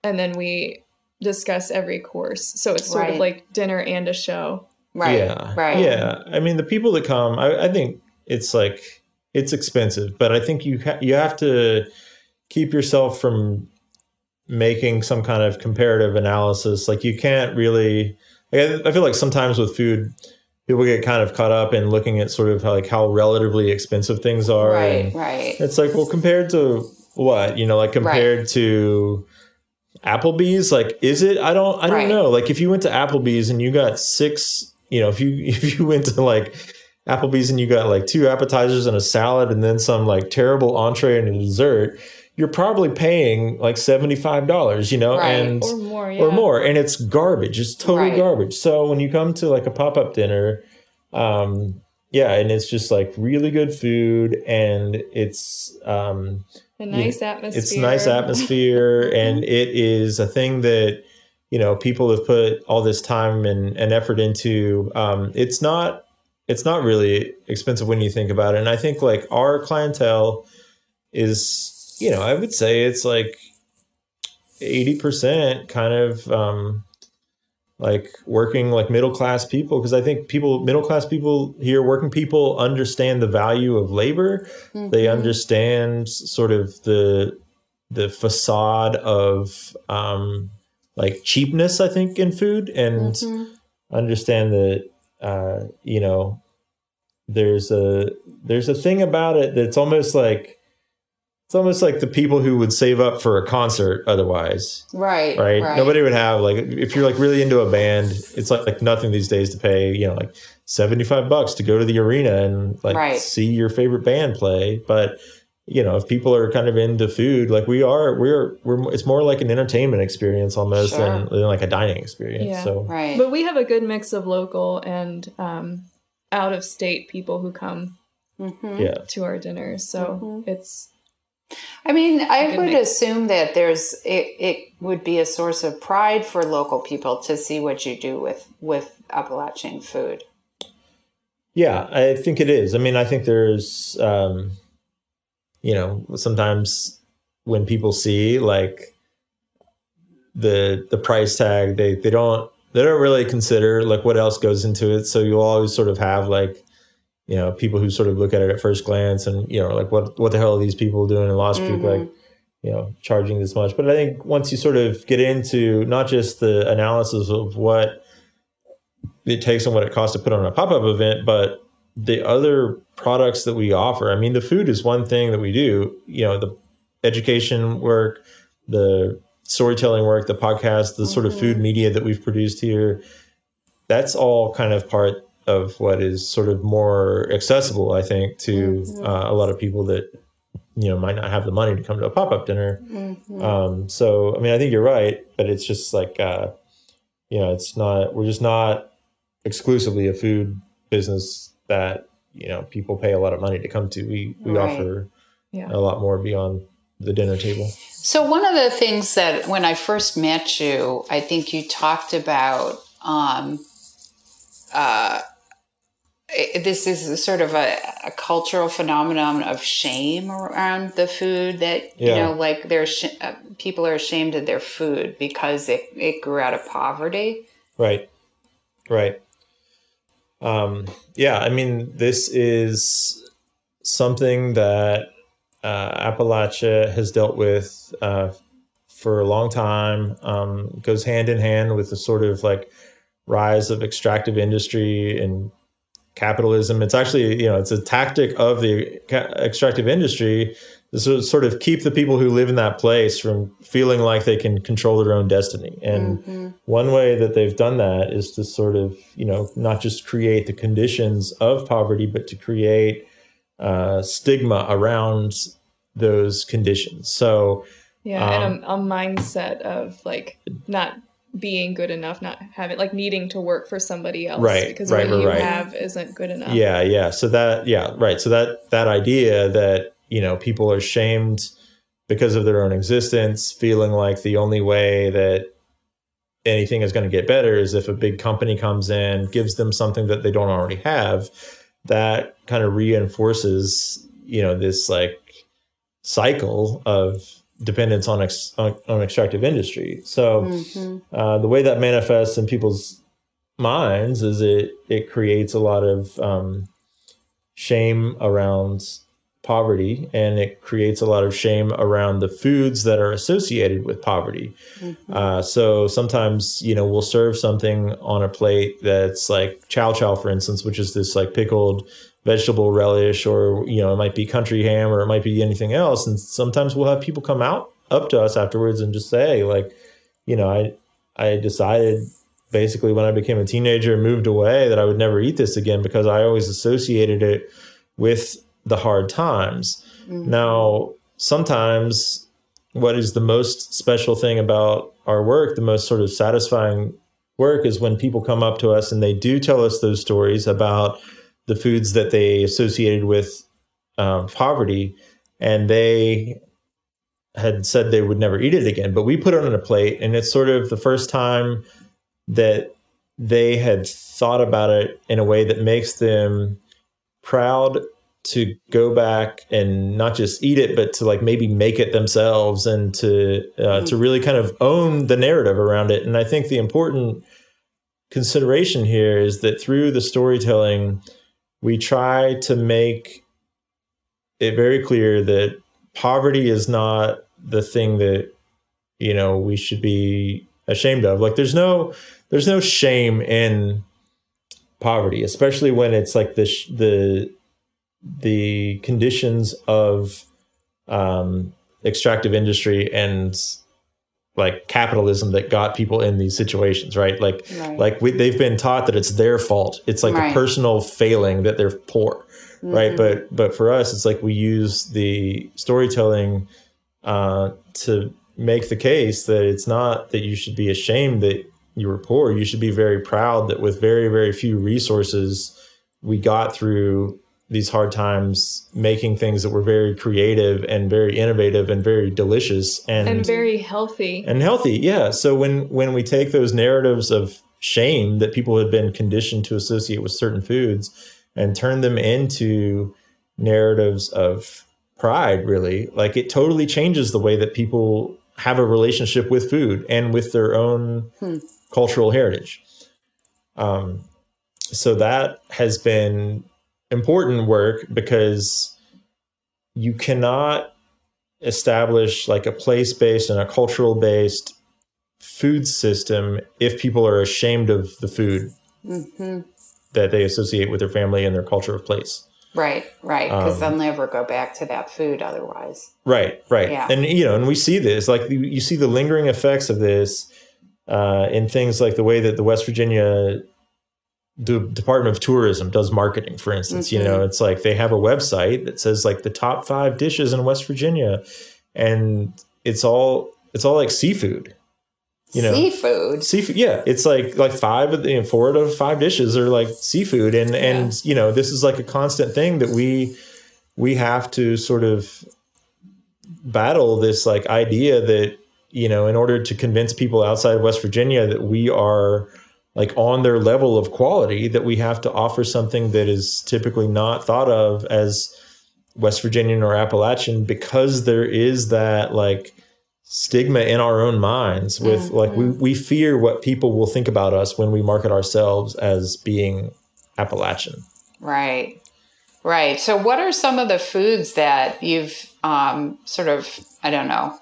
and then we discuss every course. So it's sort right. of like dinner and a show. Right. Yeah. Right. Yeah. I mean, the people that come, I, I think it's like it's expensive, but I think you ha- you have to keep yourself from making some kind of comparative analysis. Like you can't really. Like I feel like sometimes with food, people get kind of caught up in looking at sort of how, like how relatively expensive things are. Right, right. It's like, well, compared to what, you know, like compared right. to Applebee's, like, is it? I don't, I don't right. know. Like, if you went to Applebee's and you got six, you know, if you if you went to like Applebee's and you got like two appetizers and a salad and then some like terrible entree and a dessert, you're probably paying like $75, you know, Right. and or more. Yeah. or more and it's garbage. It's totally Right. garbage. So when you come to like a pop-up dinner, um yeah, and it's just like really good food and it's um A nice atmosphere. it's nice atmosphere and it is a thing that you know people have put all this time and, and effort into um, it's not it's not really expensive when you think about it and i think like our clientele is you know i would say it's like 80% kind of um, like working like middle class people because i think people middle class people here working people understand the value of labor they Mhm. understand sort of the the facade of um like cheapness i think in food and Mhm. understand that uh you know there's a there's a thing about it that's almost like it's almost like the people who would save up for a concert otherwise Right, right? right. Nobody would have like if you're like really into a band, it's like like nothing these days to pay, you know, like 75 bucks to go to the arena and like Right. see your favorite band play. But you know, if people are kind of into food, like we are, we're we're it's more like an entertainment experience almost Sure. than, than like a dining experience. Yeah. So Right. But we have a good mix of local and um, out of state people who come Mhm. yeah. to our dinners. So Mhm. it's I mean, I would mix. assume that there's it, it would be a source of pride for local people to see what you do with with Appalachian food. Yeah, I think it is. I mean, I think there's, um, you know, sometimes when people see like the the price tag, they they don't they don't really consider like what else goes into it. So you'll always sort of have like, you know, people who sort of look at it at first glance and you know, like what what the hell are these people doing in Lost Creek, Mhm. like you know, charging this much. But I think once you sort of get into not just the analysis of what it takes and what it costs to put on a pop-up event but the other products that we offer i mean the food is one thing that we do you know the education work the storytelling work the podcast the sort of food media that we've produced here that's all kind of part of what is sort of more accessible i think to uh, a lot of people that you know might not have the money to come to a pop-up dinner Mhm. um, so, I mean, I think you're right, but it's just like, uh, you know, it's not, we're just not exclusively a food business that, you know, people pay a lot of money to come to. We, we Right. offer yeah. a lot more beyond the dinner table. So one of the things that when I first met you, I think you talked about um, uh, this is sort of a, a cultural phenomenon of shame around the food that you know like they're sh- uh, people are ashamed of their food because it, it grew out of poverty Right. Right. Um, yeah, I mean, this is something that uh, Appalachia has dealt with uh, for a long time. Um, goes hand in hand with the sort of like rise of extractive industry and capitalism. It's actually, you know, it's a tactic of the extractive industry to sort- of keep the people who live in that place from feeling like they can control their own destiny. And one way that they've done that is to sort of, you know, not just create the conditions of poverty, but to create uh, stigma around those conditions. So, Yeah, Um, and a, a mindset of like not being good enough, not having like needing to work for somebody else Right, because right, what right, you right. have isn't good enough. yeah, yeah. So that, yeah, right. So that that idea that you know people are shamed because of their own existence, feeling like the only way that anything is going to get better is if a big company comes in, gives them something that they don't already have. That kind of reinforces, you know, this like cycle of dependence on ex- on, on extractive industry. So Mhm. uh, the way that manifests in people's minds is it it creates a lot of um, shame around poverty and it creates a lot of shame around the foods that are associated with poverty uh, so sometimes you know we'll serve something on a plate that's like chow chow for instance which is this like pickled vegetable relish or you know it might be country ham or it might be anything else and sometimes we'll have people come out up to us afterwards and just say like you know i i decided basically when I became a teenager and moved away that I would never eat this again because I always associated it with the hard times. Mm-hmm. Now, sometimes what is the most special thing about our work, the most sort of satisfying work is when people come up to us and they do tell us those stories about the foods that they associated with um, poverty and they had said they would never eat it again. But we put it on a plate and it's sort of the first time that they had thought about it in a way that makes them proud to go back and not just eat it but to like maybe make it themselves and to uh, to really kind of own the narrative around it. And i think the important consideration here is that through the storytelling we try to make it very clear that poverty is not the thing that you know we should be ashamed of. Like there's no there's no shame in poverty especially when it's like the the the conditions of um extractive industry and like capitalism that got people in these situations right? Like Right. like we, they've been taught that it's their fault. It's like Right. a personal failing that they're poor right? But but for us it's like we use the storytelling uh to make the case that it's not that you should be ashamed that you were poor. You should be very proud that with very very few resources we got through these hard times making things that were very creative and very innovative and very delicious and and very healthy. and healthy yeah. So when when we take those narratives of shame that people had been conditioned to associate with certain foods and turn them into narratives of pride really like it totally changes the way that people have a relationship with food and with their own cultural heritage. Um, so that has been important work because you cannot establish like a place based and a cultural based food system if people are ashamed of the food that they associate with their family and their culture of place. Right, right. Because Um, they'll never go back to that food otherwise. Right, right. Yeah. And you know, and we see this like you, you see the lingering effects of this uh, in things like the way that the West Virginia the Department of Tourism does marketing, for instance. You know, mm-hmm. it's like they have a website that says like the top five dishes in West Virginia, and it's all it's all like seafood. You know, Seafood. seafood yeah it's like like five of the you know, four out of five dishes are like seafood and and you know this is like a constant thing that we we have to sort of battle this like idea that you know in order to convince people outside of west virginia that we are like on their level of quality that we have to offer something that is typically not thought of as west virginian or appalachian because there is that like stigma in our own minds with like we, we fear what people will think about us when we market ourselves as being Appalachian. Right. Right. So, what are some of the foods that you've um, sort of, I don't know,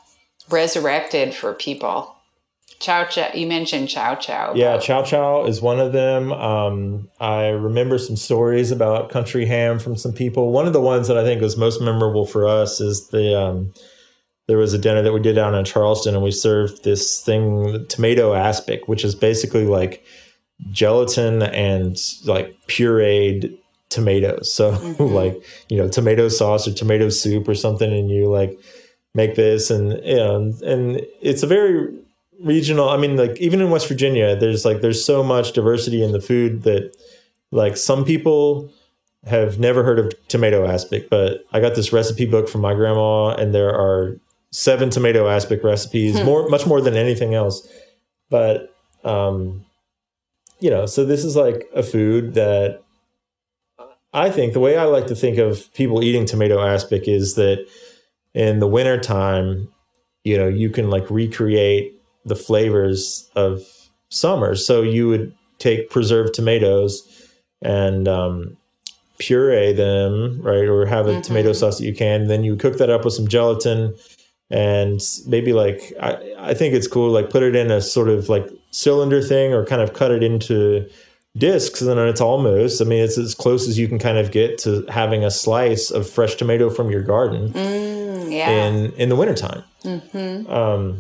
resurrected for people? Chow chow. You mentioned chow chow. Yeah, chow chow is one of them. Um, I remember some stories about country ham from some people. One of the ones that I think was most memorable for us is the um, there was a dinner that we did down in Charleston, and we served this thing, tomato aspic, which is basically like gelatin and like pureed tomatoes. So like you know tomato sauce or tomato soup or something, and you like make this, and you know, and it's a very regional. I mean, like even in West Virginia, there's like there's so much diversity in the food that like some people have never heard of tomato aspic, but I got this recipe book from my grandma, and there are seven tomato aspic recipes, more much more than anything else. But um, you know, so this is like a food that I think the way I like to think of people eating tomato aspic is that in the wintertime, you know, you can like recreate the flavors of summer. So you would take preserved tomatoes and um, puree them, right, or have a tomato sauce that you can. Then you cook that up with some gelatin and maybe like I, I think it's cool, like put it in a sort of like cylinder thing or kind of cut it into discs and then it's almost i mean it's as close as you can kind of get to having a slice of fresh tomato from your garden Mm, yeah. in in the wintertime um,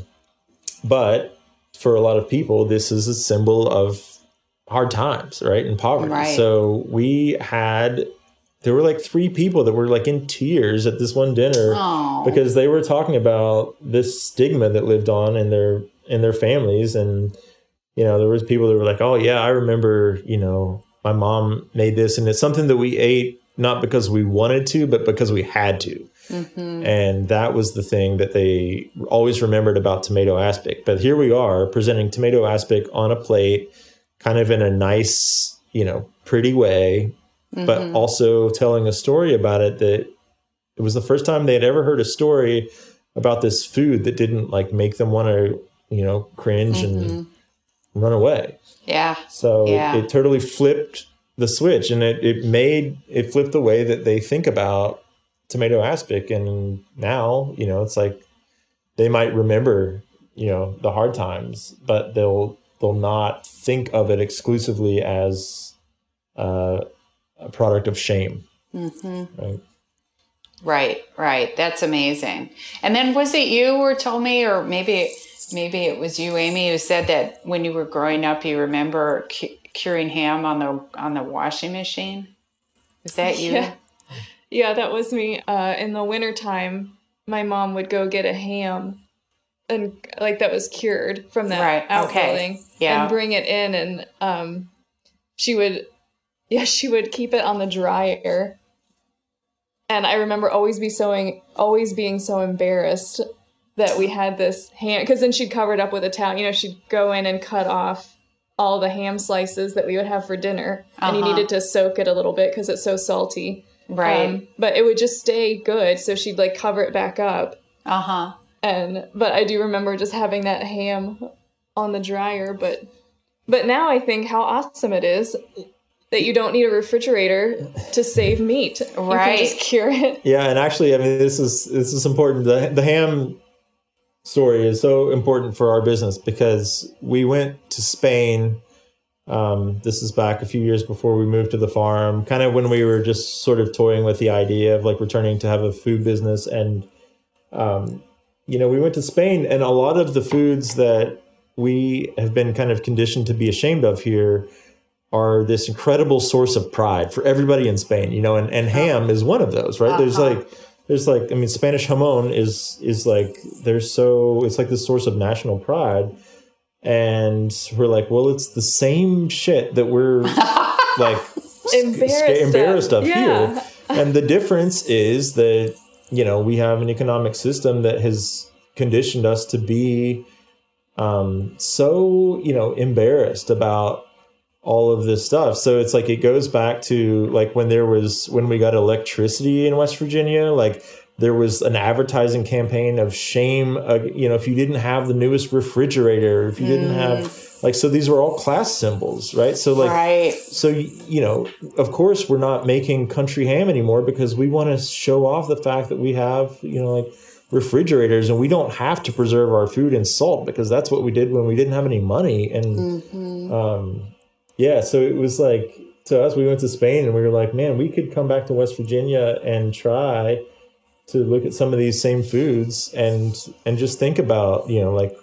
but for a lot of people, this is a symbol of hard times, right? And poverty. Right. So we had there were like three people that were like in tears at this one dinner Oh. because they were talking about this stigma that lived on in their in their families and you know there was people that were like oh yeah i remember you know my mom made this and it's something that we ate not because we wanted to but because we had to Mm-hmm. and that was the thing that they always remembered about tomato aspic. But here we are presenting tomato aspic on a plate kind of in a nice you know pretty way but mm-hmm. also telling a story about it that it was the first time they had ever heard a story about this food that didn't like make them want to you know cringe and mm-hmm. run away. Yeah. so Yeah. it totally flipped the switch and it, it made it flipped the way that they think about tomato aspic and now you know it's like they might remember you know the hard times but they'll they'll not think of it exclusively as uh, a product of shame right Right, right. That's amazing. And then was it you or told me, or maybe maybe it was you, Amy, who said that when you were growing up, you remember cu- curing ham on the on the washing machine? Was that you? Yeah. Yeah, that was me. Uh, in the wintertime, my mom would go get a ham and like that was cured from that Right, okay. outbuilding Yeah. and bring it in and um she would yeah, she would keep it on the dryer. And I remember always be so always being so embarrassed that we had this ham because then she'd cover it up with a towel. You know, she'd go in and cut off all the ham slices that we would have for dinner, and you Uh-huh. needed to soak it a little bit because it's so salty. Right. Um, but it would just stay good, so she'd like cover it back up. uh huh. And but I do remember just having that ham on the dryer. But but now I think how awesome it is that you don't need a refrigerator to save meat. You Right. can just cure it. Yeah, and actually, I mean, this is this is important. The the ham story is so important for our business because we went to Spain. Um, this is back a few years before we moved to the farm, kind of when we were just sort of toying with the idea of like returning to have a food business. And, um, you know, we went to Spain, and a lot of the foods that we have been kind of conditioned to be ashamed of here are this incredible source of pride for everybody in Spain, you know, and, and ham is one of those, right? There's Uh-huh. like, there's like, I mean, Spanish jamon is, is like, there's so, it's like this source of national pride. And we're like, well, it's the same shit that we're like Embarrassed sca- embarrassed of. of Yeah. here. And the difference is that, you know, we have an economic system that has conditioned us to be um, so, you know, embarrassed about all of this stuff. So it's like it goes back to like when there was when we got electricity in West Virginia, like there was an advertising campaign of shame. Uh, you know, if you didn't have the newest refrigerator, if you didn't have like, so these were all class symbols, right? So like, right. so you know, of course, we're not making country ham anymore because we want to show off the fact that we have, you know, like refrigerators and we don't have to preserve our food in salt because that's what we did when we didn't have any money and um, yeah, so it was like to us, we went to Spain and we were like, man, we could come back to West Virginia and try to look at some of these same foods and and just think about you know like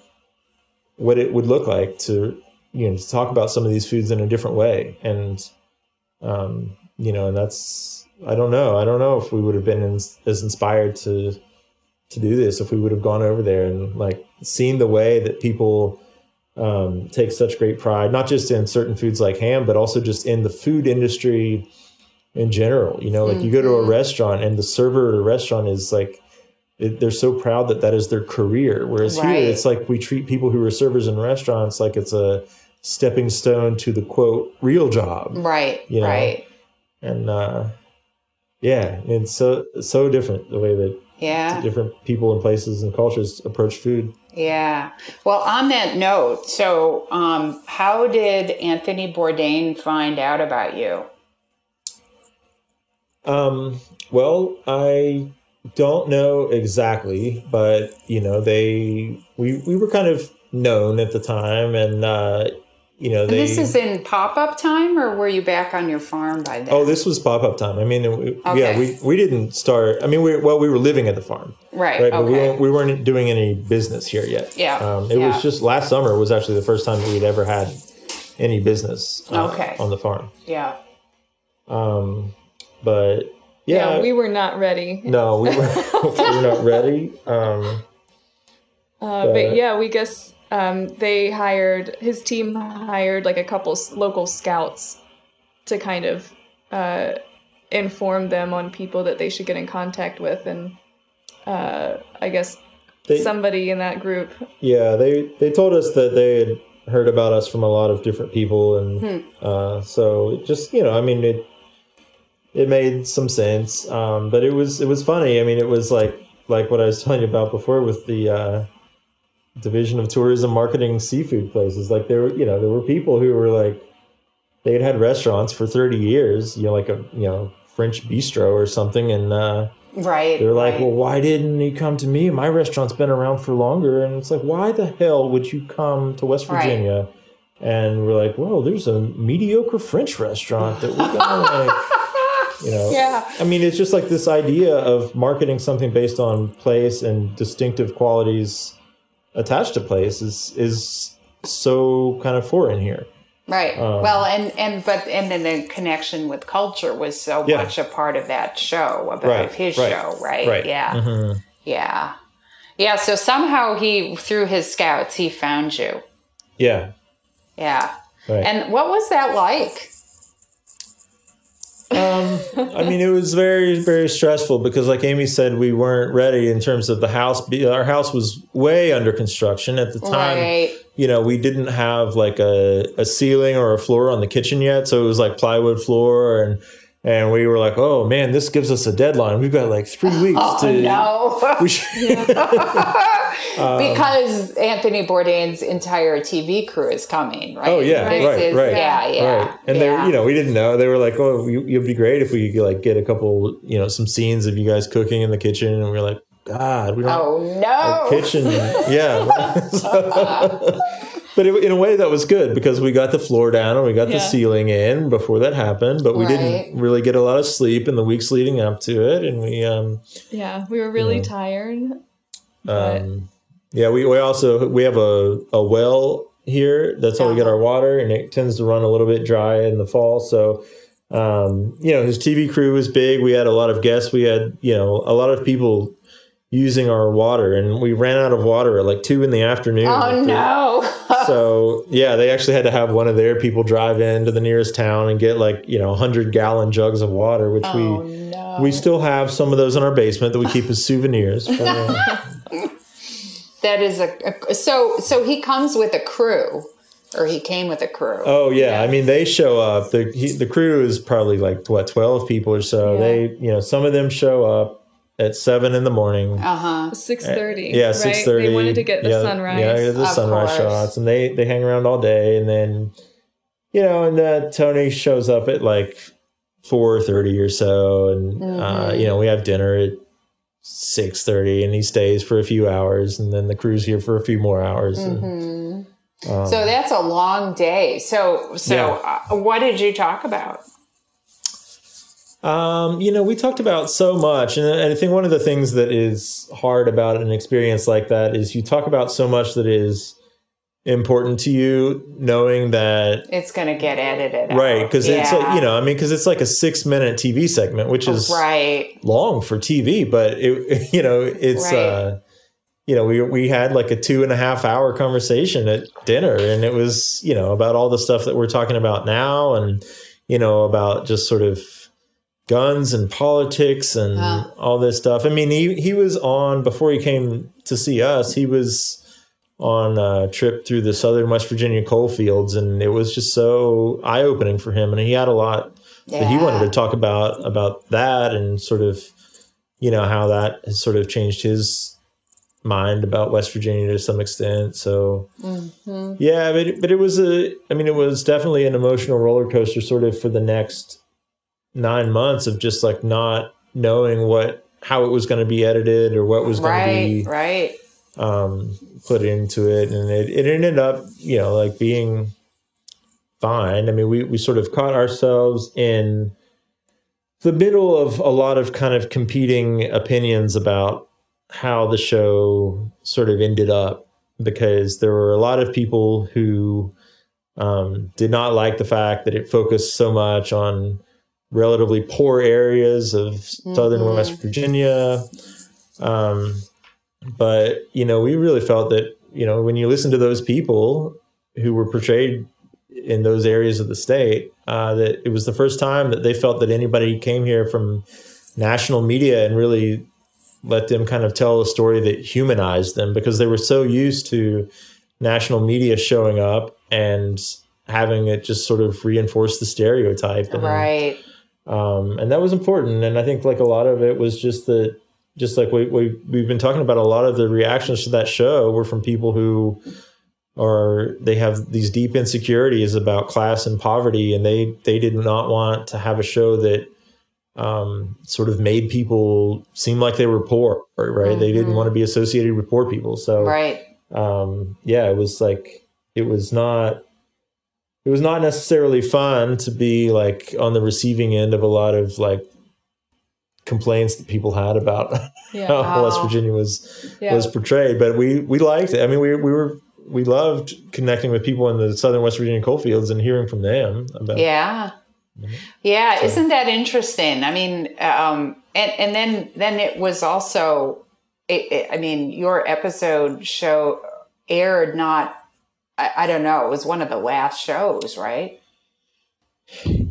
what it would look like to you know to talk about some of these foods in a different way. And um, you know and that's I don't know. I don't know if we would have been ins as inspired to to do this if we would have gone over there and like seen the way that people um, take such great pride, not just in certain foods like ham, but also just in the food industry in general. You know, like you go to a restaurant and the server at a restaurant is like, they're so proud that that is their career. Whereas Right. here, it's like we treat people who are servers in restaurants like it's a stepping stone to the quote real job. Right. You know? Right. And uh, yeah, it's so so different the way that Yeah. different people and places and cultures approach food. Yeah. Well, on that note, so um, how did Anthony Bourdain find out about you? Um, well, I don't know exactly, but you know, they we we were kind of known at the time, and uh, you know, And they. this is in pop up time, or were you back on your farm by then? Oh, this was pop up time. I mean, it- yeah, we, we didn't start. I mean, we well, we were living at the farm, right. right? But we weren't, we weren't doing any business here yet. Yeah, Um, it yeah. was just last summer was actually the first time we'd ever had any business uh, Okay. on the farm. yeah. Um, but yeah, Yeah, we were not ready. no, we were, we were not ready. Um, Uh, but yeah, we guess um, they hired his team hired like a couple local scouts to kind of uh, inform them on people that they should get in contact with, and uh, I guess they, somebody in that group. yeah, they they told us that they had heard about us from a lot of different people, and Hmm. uh, so it just you know, I mean, it it made some sense, um, but it was it was funny. I mean, it was like like what I was telling you about before with the uh, division of tourism marketing seafood places. Like there were you know there were people who were like they had had restaurants for thirty years, you know, like a you know French bistro or something, and. Uh, Right. they're like, right. well, why didn't he come to me? My restaurant's been around for longer. And it's like, why the hell would you come to West Right. Virginia? And we're like, well, there's a mediocre French restaurant that we're gonna like, you know. Yeah. I mean, it's just like this idea of marketing something based on place and distinctive qualities attached to place is is so kind of foreign here. Right. Um, well, and and but and then the connection with culture was so Yeah. much a part of that show, about Right, of his right, show, right? right. Yeah. Mhm. Yeah. Yeah. So somehow he, through his scouts, he found you. Yeah. Yeah. And what was that like? Um, I mean, it was very, very stressful because, like Amy said, we weren't ready in terms of the house. Our house was way under construction at the time. Right. You know, we didn't have like a, a ceiling or a floor on the kitchen yet, so it was like plywood floor, and and we were like, oh man, this gives us a deadline. We've got like three weeks Oh to. no. We should, because Anthony Bourdain's entire TV crew is coming, right? Oh, yeah, This right, is- right, Yeah, yeah. right. And yeah. they, you know, we didn't know. They were like, "Oh, you, it'd be great if we could like get a couple, you know, some scenes of you guys cooking in the kitchen." And we're like, "God, we don't." Oh no. kitchen. yeah. but it, in a way, that was good because we got the floor down and we got the ceiling in before that happened. But we Right. didn't really get a lot of sleep in the weeks leading up to it, and we, um, Yeah, we were really Yeah. tired. Um, yeah, we, we also we have a, a well here. That's how we get our water, and it tends to run a little bit dry in the fall. So. Um, you know, his TV crew was big. We had a lot of guests. We had, you know, a lot of people using our water, and we ran out of water at like two in the afternoon. Oh no. so yeah, they actually had to have one of their people drive in to the nearest town and get like you know hundred gallon jugs of water, which oh we no. we still have some of those in our basement that we keep as souvenirs. Uh, That is a, a so so he comes with a crew, or he came with a crew. oh yeah, I mean they show up. The he, the crew is probably like what twelve people or so. Yeah. They you know some of them show up at seven in the morning. Uh huh. Six thirty. Yeah, right? six thirty. They wanted to get the yeah, sunrise. Yeah, get the Of sunrise course. shots, and they they hang around all day, and then you know, and uh, Tony shows up at like four thirty or so, and uh, Mhm. you know, we have dinner at six thirty, and he stays for a few hours, and then the crew's here for a few more hours. and, hmm um, So that's a long day. So so Yeah. uh, what did you talk about? Um, you know, we talked about so much, and, and I think one of the things that is hard about an experience like that is you talk about so much that is important to you, knowing that It's going to get edited. right because it's like, you know, I mean, because it's like a six minute TV segment, which is right. long for TV, but it, you know, it's. Right. uh you know, we we had like a two and a half hour conversation at dinner, and it was you know about all the stuff that we're talking about now, and you know about just sort of guns and politics and Ah. all this stuff. I mean, he he was on before he came to see us. He was on a trip through the southern West Virginia coal fields, and it was just so eye opening for him. And he had a lot that he wanted to talk about about that, and sort of you know how that has sort of changed his mind about West Virginia to some extent. So Mhm. yeah, but it, but it was a. I mean, it was definitely an emotional roller coaster, sort of for the next nine months of just like not knowing what how it was going to be edited or what was going Right. to be Right. Um, put into it, and it, it ended up, you know, like being fine. I mean, we we sort of caught ourselves in the middle of a lot of kind of competing opinions about how the show sort of ended up because there were a lot of people who um, did not like the fact that it focused so much on relatively poor areas of southern Mhm. West Virginia. Um, but you know, we really felt that you know when you listen to those people who were portrayed in those areas of the state, uh, that it was the first time that they felt that anybody came here from national media and really let them kind of tell a story that humanized them because they were so used to national media showing up and having it just sort of reinforce the stereotype and, Right. um, and that was important and i think like a lot of it was just that just like we, we we've been talking about a lot of the reactions to that show were from people who are they have these deep insecurities about class and poverty and they they did not want to have a show that um, sort of made people seem like they were poor right? They didn't want to be associated with poor people. So Right. um, yeah, it was like it was not it was not necessarily fun to be like on the receiving end of a lot of like complaints that people had about Yeah. how West Oh. Virginia was Yeah. was portrayed. But we we liked it. I mean, we we were we loved connecting with people in the southern West Virginia coal fields and hearing from them about Yeah. Yeah, isn't that interesting? I mean, um, and and then then it was also, it, it, I mean, your episode show aired not, I, I don't know, it was one of the last shows, right?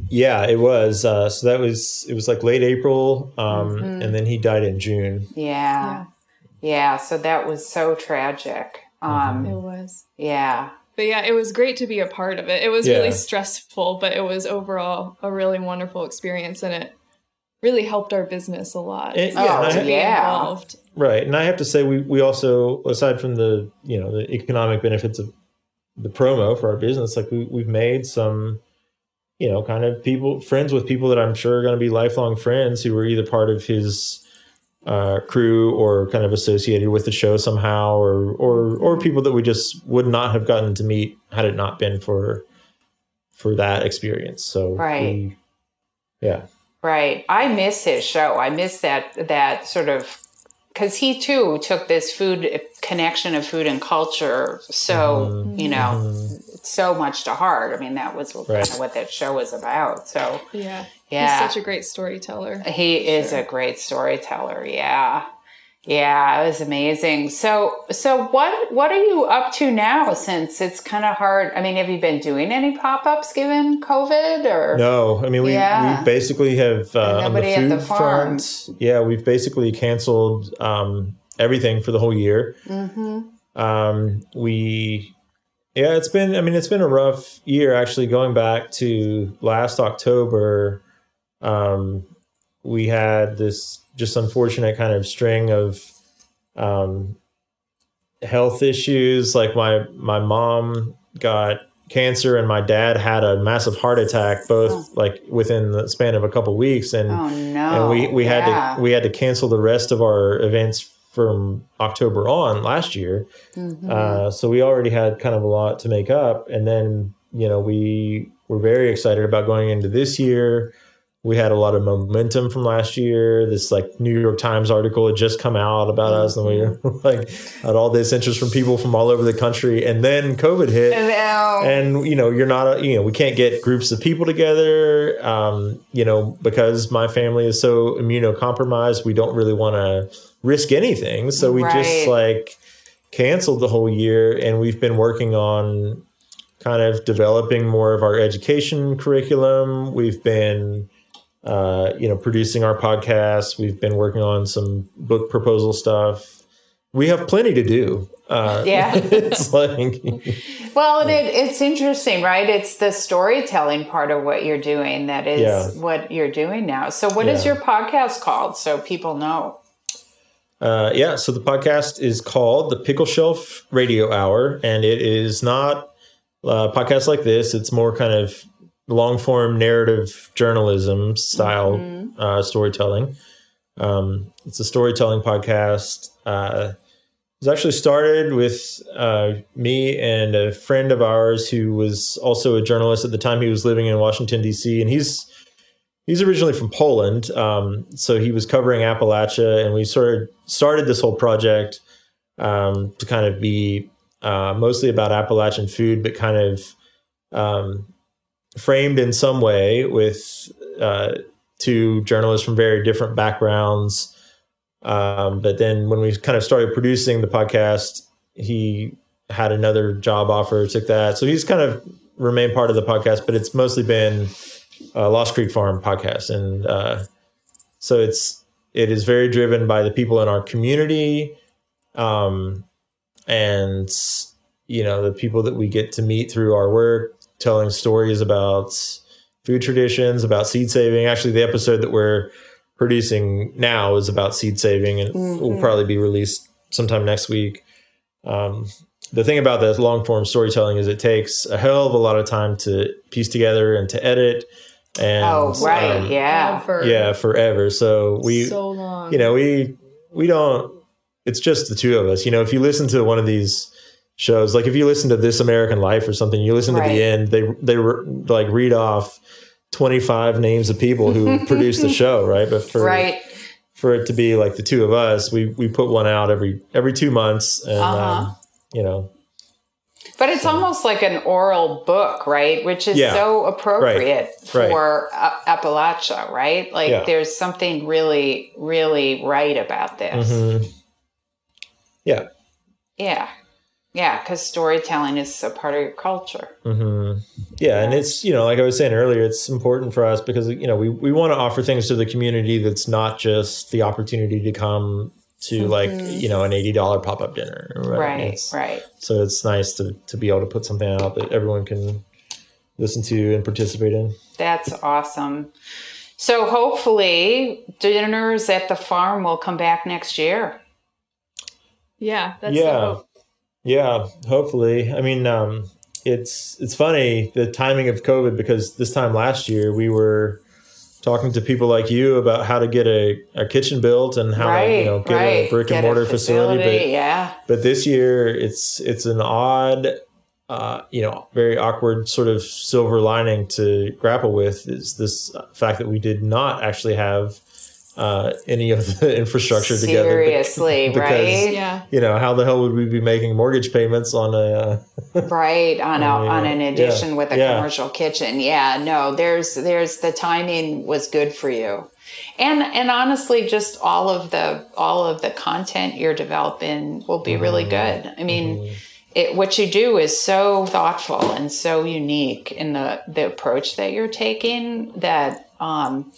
Yeah it was uh, so that was it was like late April um, Mhm. and then he died in June Yeah, yeah. so that was so tragic. Um, It was. yeah, But yeah, it was great to be a part of it. It was Yeah. really stressful, but it was overall a really wonderful experience and it really helped our business a lot. And- Oh, and to be yeah. involved. Right, and I have to say, we we also, aside from the you know the economic benefits of the promo for our business, like we we've made some, you know, kind of people friends with people that I'm sure are going to be lifelong friends who were either part of his uh, crew or kind of associated with the show somehow, or or or people that we just would not have gotten to meet had it not been for for that experience. So Right. we- yeah, right. I miss his show. I miss that that sort of because he too took this food connection of food and culture so you know so much to heart. I mean, that was kind Right. of what that show was about. So Yeah. Yeah. He's such a great storyteller. he is a great storyteller. Yeah. Yeah, it was amazing. So, so what what are you up to now? Since it's kind of hard. I mean, have you been doing any pop ups given COVID or? No, I mean we, Yeah. we basically have uh, on the nobody at food the farm. front. Yeah, we've basically canceled um, everything for the whole year. Mm-hmm. Um, we, yeah, it's been. I mean, it's been a rough year actually. Going back to last October, um, we had this just unfortunate kind of string of um, health issues. Like my my mom got cancer, and my dad had a massive heart attack, both like within the span of a couple weeks, and Oh no! and we we had Yeah. to we had to cancel the rest of our events from October on last year. Mhm. Uh, so we already had kind of a lot to make up, and then you know we were very excited about going into this year. We had a lot of momentum from last year. This like New York Times article had just come out about us, and we were like had all this interest from people from all over the country. And then COVID hit, And and you know you're not a, you know we can't get groups of people together um, you know because my family is so immunocompromised we don't really want to risk anything so we just like canceled the whole year and we've been working on kind of developing more of our education curriculum we've been uh, you know producing our podcast we've been working on some book proposal stuff we have plenty to do uh, Yeah. it's like Well, it, it's interesting, right? It's the storytelling part of what you're doing that is Yeah. what you're doing now. So, what is Yeah. your podcast called so people know? Uh, yeah, so the podcast is called the Pickle Shelf Radio Hour, and it is not a podcast like this. It's more kind of long form narrative journalism style uh, storytelling. Um, it's a storytelling podcast. Uh, was actually started with uh, me and a friend of ours who was also a journalist at the time. He was living in Washington D.C. and he's he's originally from Poland, um, so he was covering Appalachia, and we sort of started this whole project um, to kind of be uh, mostly about Appalachian food, but kind of um, framed in some way with uh, two journalists from very different backgrounds. Um, but then when we kind of started producing the podcast, he had another job offer, took that. So he's kind of remained part of the podcast, but it's mostly been uh, Lost Creek Farm podcast, and uh, so it's it is very driven by the people in our community, um, and you know the people that we get to meet through our work, telling stories about food traditions, about seed saving. Actually, the episode that we're producing now is about seed saving, and mm-hmm. will probably be released sometime next week. Um, the thing about this long form storytelling is it takes a hell of a lot of time to piece together and to edit and oh right um, yeah Forever. yeah forever so we so long you know we we don't it's just the two of us you know if you listen to one of these shows like if you listen to this american life or something you listen right. to the end they they like read off 25 names of people who produced the show right but for right for it to be like the two of us we we put one out every every two months and uh-huh. um, you know but it's almost like an oral book, right? Which is yeah. so appropriate right. for right. Appalachia, right? Like yeah. there's something really, really right about this. Mm-hmm. Yeah. Yeah. Yeah, because storytelling is a part of your culture. Mm-hmm. Yeah, and it's you know, like I was saying earlier, it's important for us because you know we we want to offer things to the community that's not just the opportunity to come to mm-hmm. like you know an eighty dollar pop up dinner. Right, right, right. So it's nice to to be able to put something out that everyone can listen to and participate in. That's awesome. So hopefully, dinners at the farm will come back next year. Yeah, that's yeah, yeah. Hopefully, I mean, um, it's it's funny the timing of COVID because this time last year we were talking to people like you about how to get a, a kitchen built and how right, to you know get right. a brick get and mortar facility, facility. But, yeah. but this year it's it's an odd uh, you know very awkward sort of silver lining to grapple with is this fact that we did not actually have uh, any of the infrastructure Seriously, together. Seriously, right? Yeah. You know, how the hell would we be making mortgage payments on a uh, right on a, on an addition yeah, with a yeah. commercial kitchen? Yeah, no, there's there's the timing was good for you. And and honestly, just all of the all of the content you're developing will be mm-hmm. really good. I mean, mm-hmm. it, what you do is so thoughtful and so unique in the the approach that you're taking that um,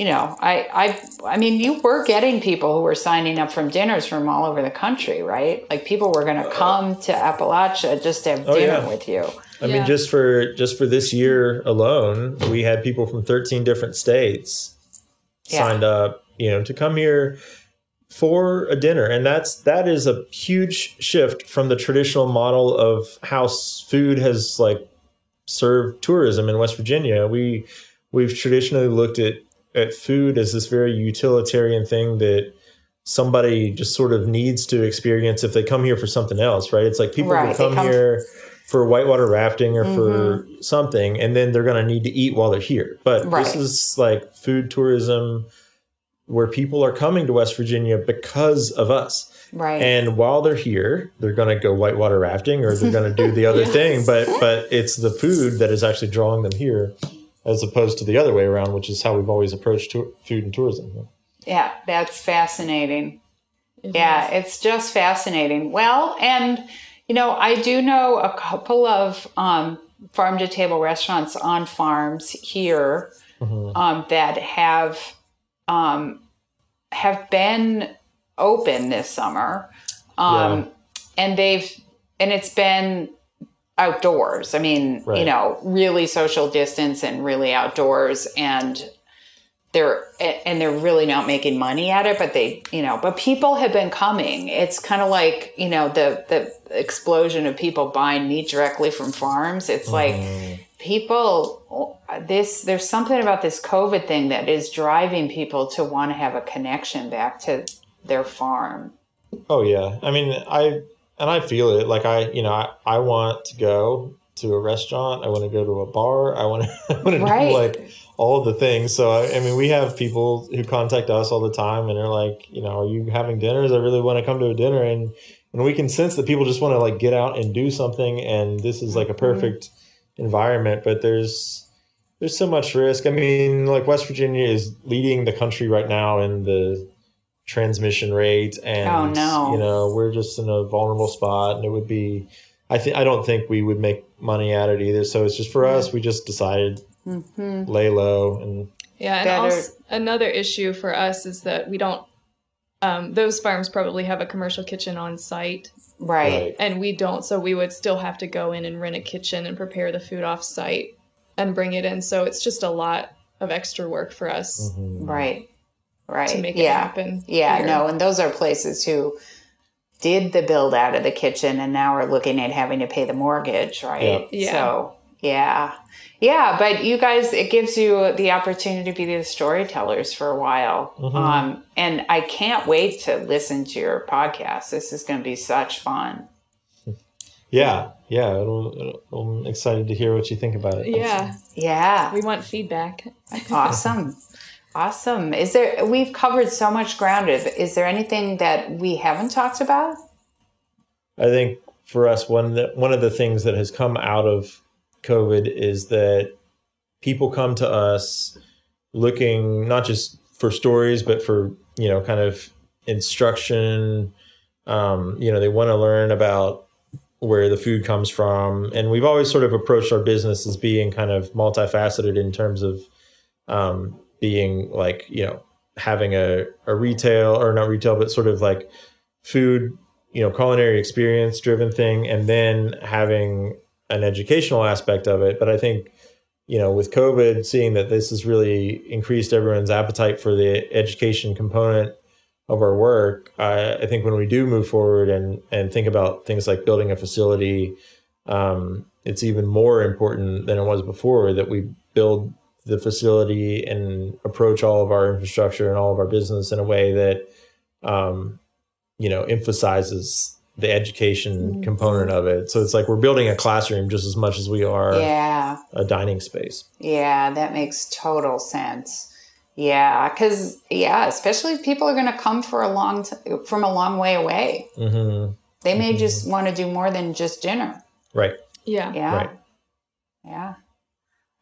you know, I, I, I mean, you were getting people who were signing up from dinners from all over the country, right? Like people were going to uh, come to Appalachia just to have oh, dinner yeah. with you. I yeah. mean, just for just for this year alone, we had people from 13 different states yeah. signed up, you know, to come here for a dinner, and that's that is a huge shift from the traditional model of how food has like served tourism in West Virginia. We we've traditionally looked at at food as this very utilitarian thing that somebody just sort of needs to experience if they come here for something else, right? It's like people right. come, come, here for whitewater rafting or mm-hmm. for something, and then they're going to need to eat while they're here. But right. this is like food tourism where people are coming to West Virginia because of us. Right. And while they're here, they're going to go whitewater rafting or they're going to do the other yeah. thing, but but it's the food that is actually drawing them here as opposed to the other way around, which is how we've always approached to- food and tourism. Yeah, that's fascinating. It yeah, is. it's just fascinating. Well, and you know, I do know a couple of um, farm to table restaurants on farms here mm-hmm. um, that have um, have been open this summer, um, yeah. and they've and it's been outdoors. I mean, right. you know, really social distance and really outdoors and they're and they're really not making money at it, but they, you know, but people have been coming. It's kind of like, you know, the the explosion of people buying meat directly from farms. It's mm. like people this there's something about this COVID thing that is driving people to want to have a connection back to their farm. Oh yeah. I mean, I and I feel it. Like I, you know, I, I want to go to a restaurant. I want to go to a bar. I want to, I want to Right. do like all of the things. So I, I mean, we have people who contact us all the time, and they're like, you know, are you having dinners? I really want to come to a dinner, and and we can sense that people just want to like get out and do something, and this is like a mm-hmm. perfect environment. But there's there's so much risk. I mean, like West Virginia is leading the country right now in the transmission rate, and Oh, no. you know we're just in a vulnerable spot, and it would be. I think I don't think we would make money at it either. So it's just for us. We just decided lay low and Yeah, and Better- also another issue for us is that we don't. Um, those farms probably have a commercial kitchen on site, Right. and we don't. So we would still have to go in and rent a kitchen and prepare the food off site and bring it in. So it's just a lot of extra work for us Right. Right. to make it yeah. happen. Yeah, here. no, and those are places who did the build out of the kitchen and now are looking at having to pay the mortgage, right? Yeah. Yeah. So, yeah. Yeah, but you guys, it gives you the opportunity to be the storytellers for a while. Um, and I can't wait to listen to your podcast. This is going to be such fun. yeah, yeah. It'll, it'll, I'm excited to hear what you think about it. Yeah, Yeah. we want feedback. Awesome. Awesome. Is there, we've covered so much ground. Is there anything that we haven't talked about? I think for us, one the, one of the things that has come out of COVID is that people come to us looking not just for stories, but for you know, kind of instruction. Um, you know, they want to learn about where the food comes from, and we've always sort of approached our business as being kind of multifaceted in terms of um, being like you know having a, a retail or not retail, but sort of like food you know culinary experience driven thing and then having an educational aspect of it. But i think you know with covid seeing that this has really increased everyone's appetite for the education component of our work i, I think when we do move forward and and think about things like building a facility um, it's even more important than it was before that we build the facility and approach all of our infrastructure and all of our business in a way that um, you know emphasizes the education component of it so it's like we're building a classroom just as much as we are Yeah. a dining space Yeah, that makes total sense. Yeah, because yeah, especially if people are going to come for a long t- from a long way away. hmm They may just want to do more than just dinner. right Yeah. Yeah, Right. yeah,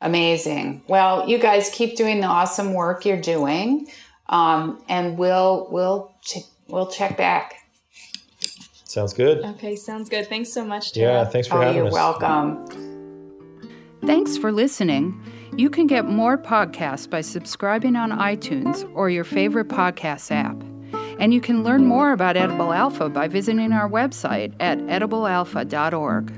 amazing. Well, you guys keep doing the awesome work you're doing, um, and we'll we'll ch- we'll check back. sounds good Okay, sounds good. Thanks so much, Tera. yeah thanks for Oh, having you're us welcome. Thanks for listening. You can get more podcasts by subscribing on iTunes or your favorite podcast app. And you can learn more about Edible Alpha by visiting our website at ediblealpha.org.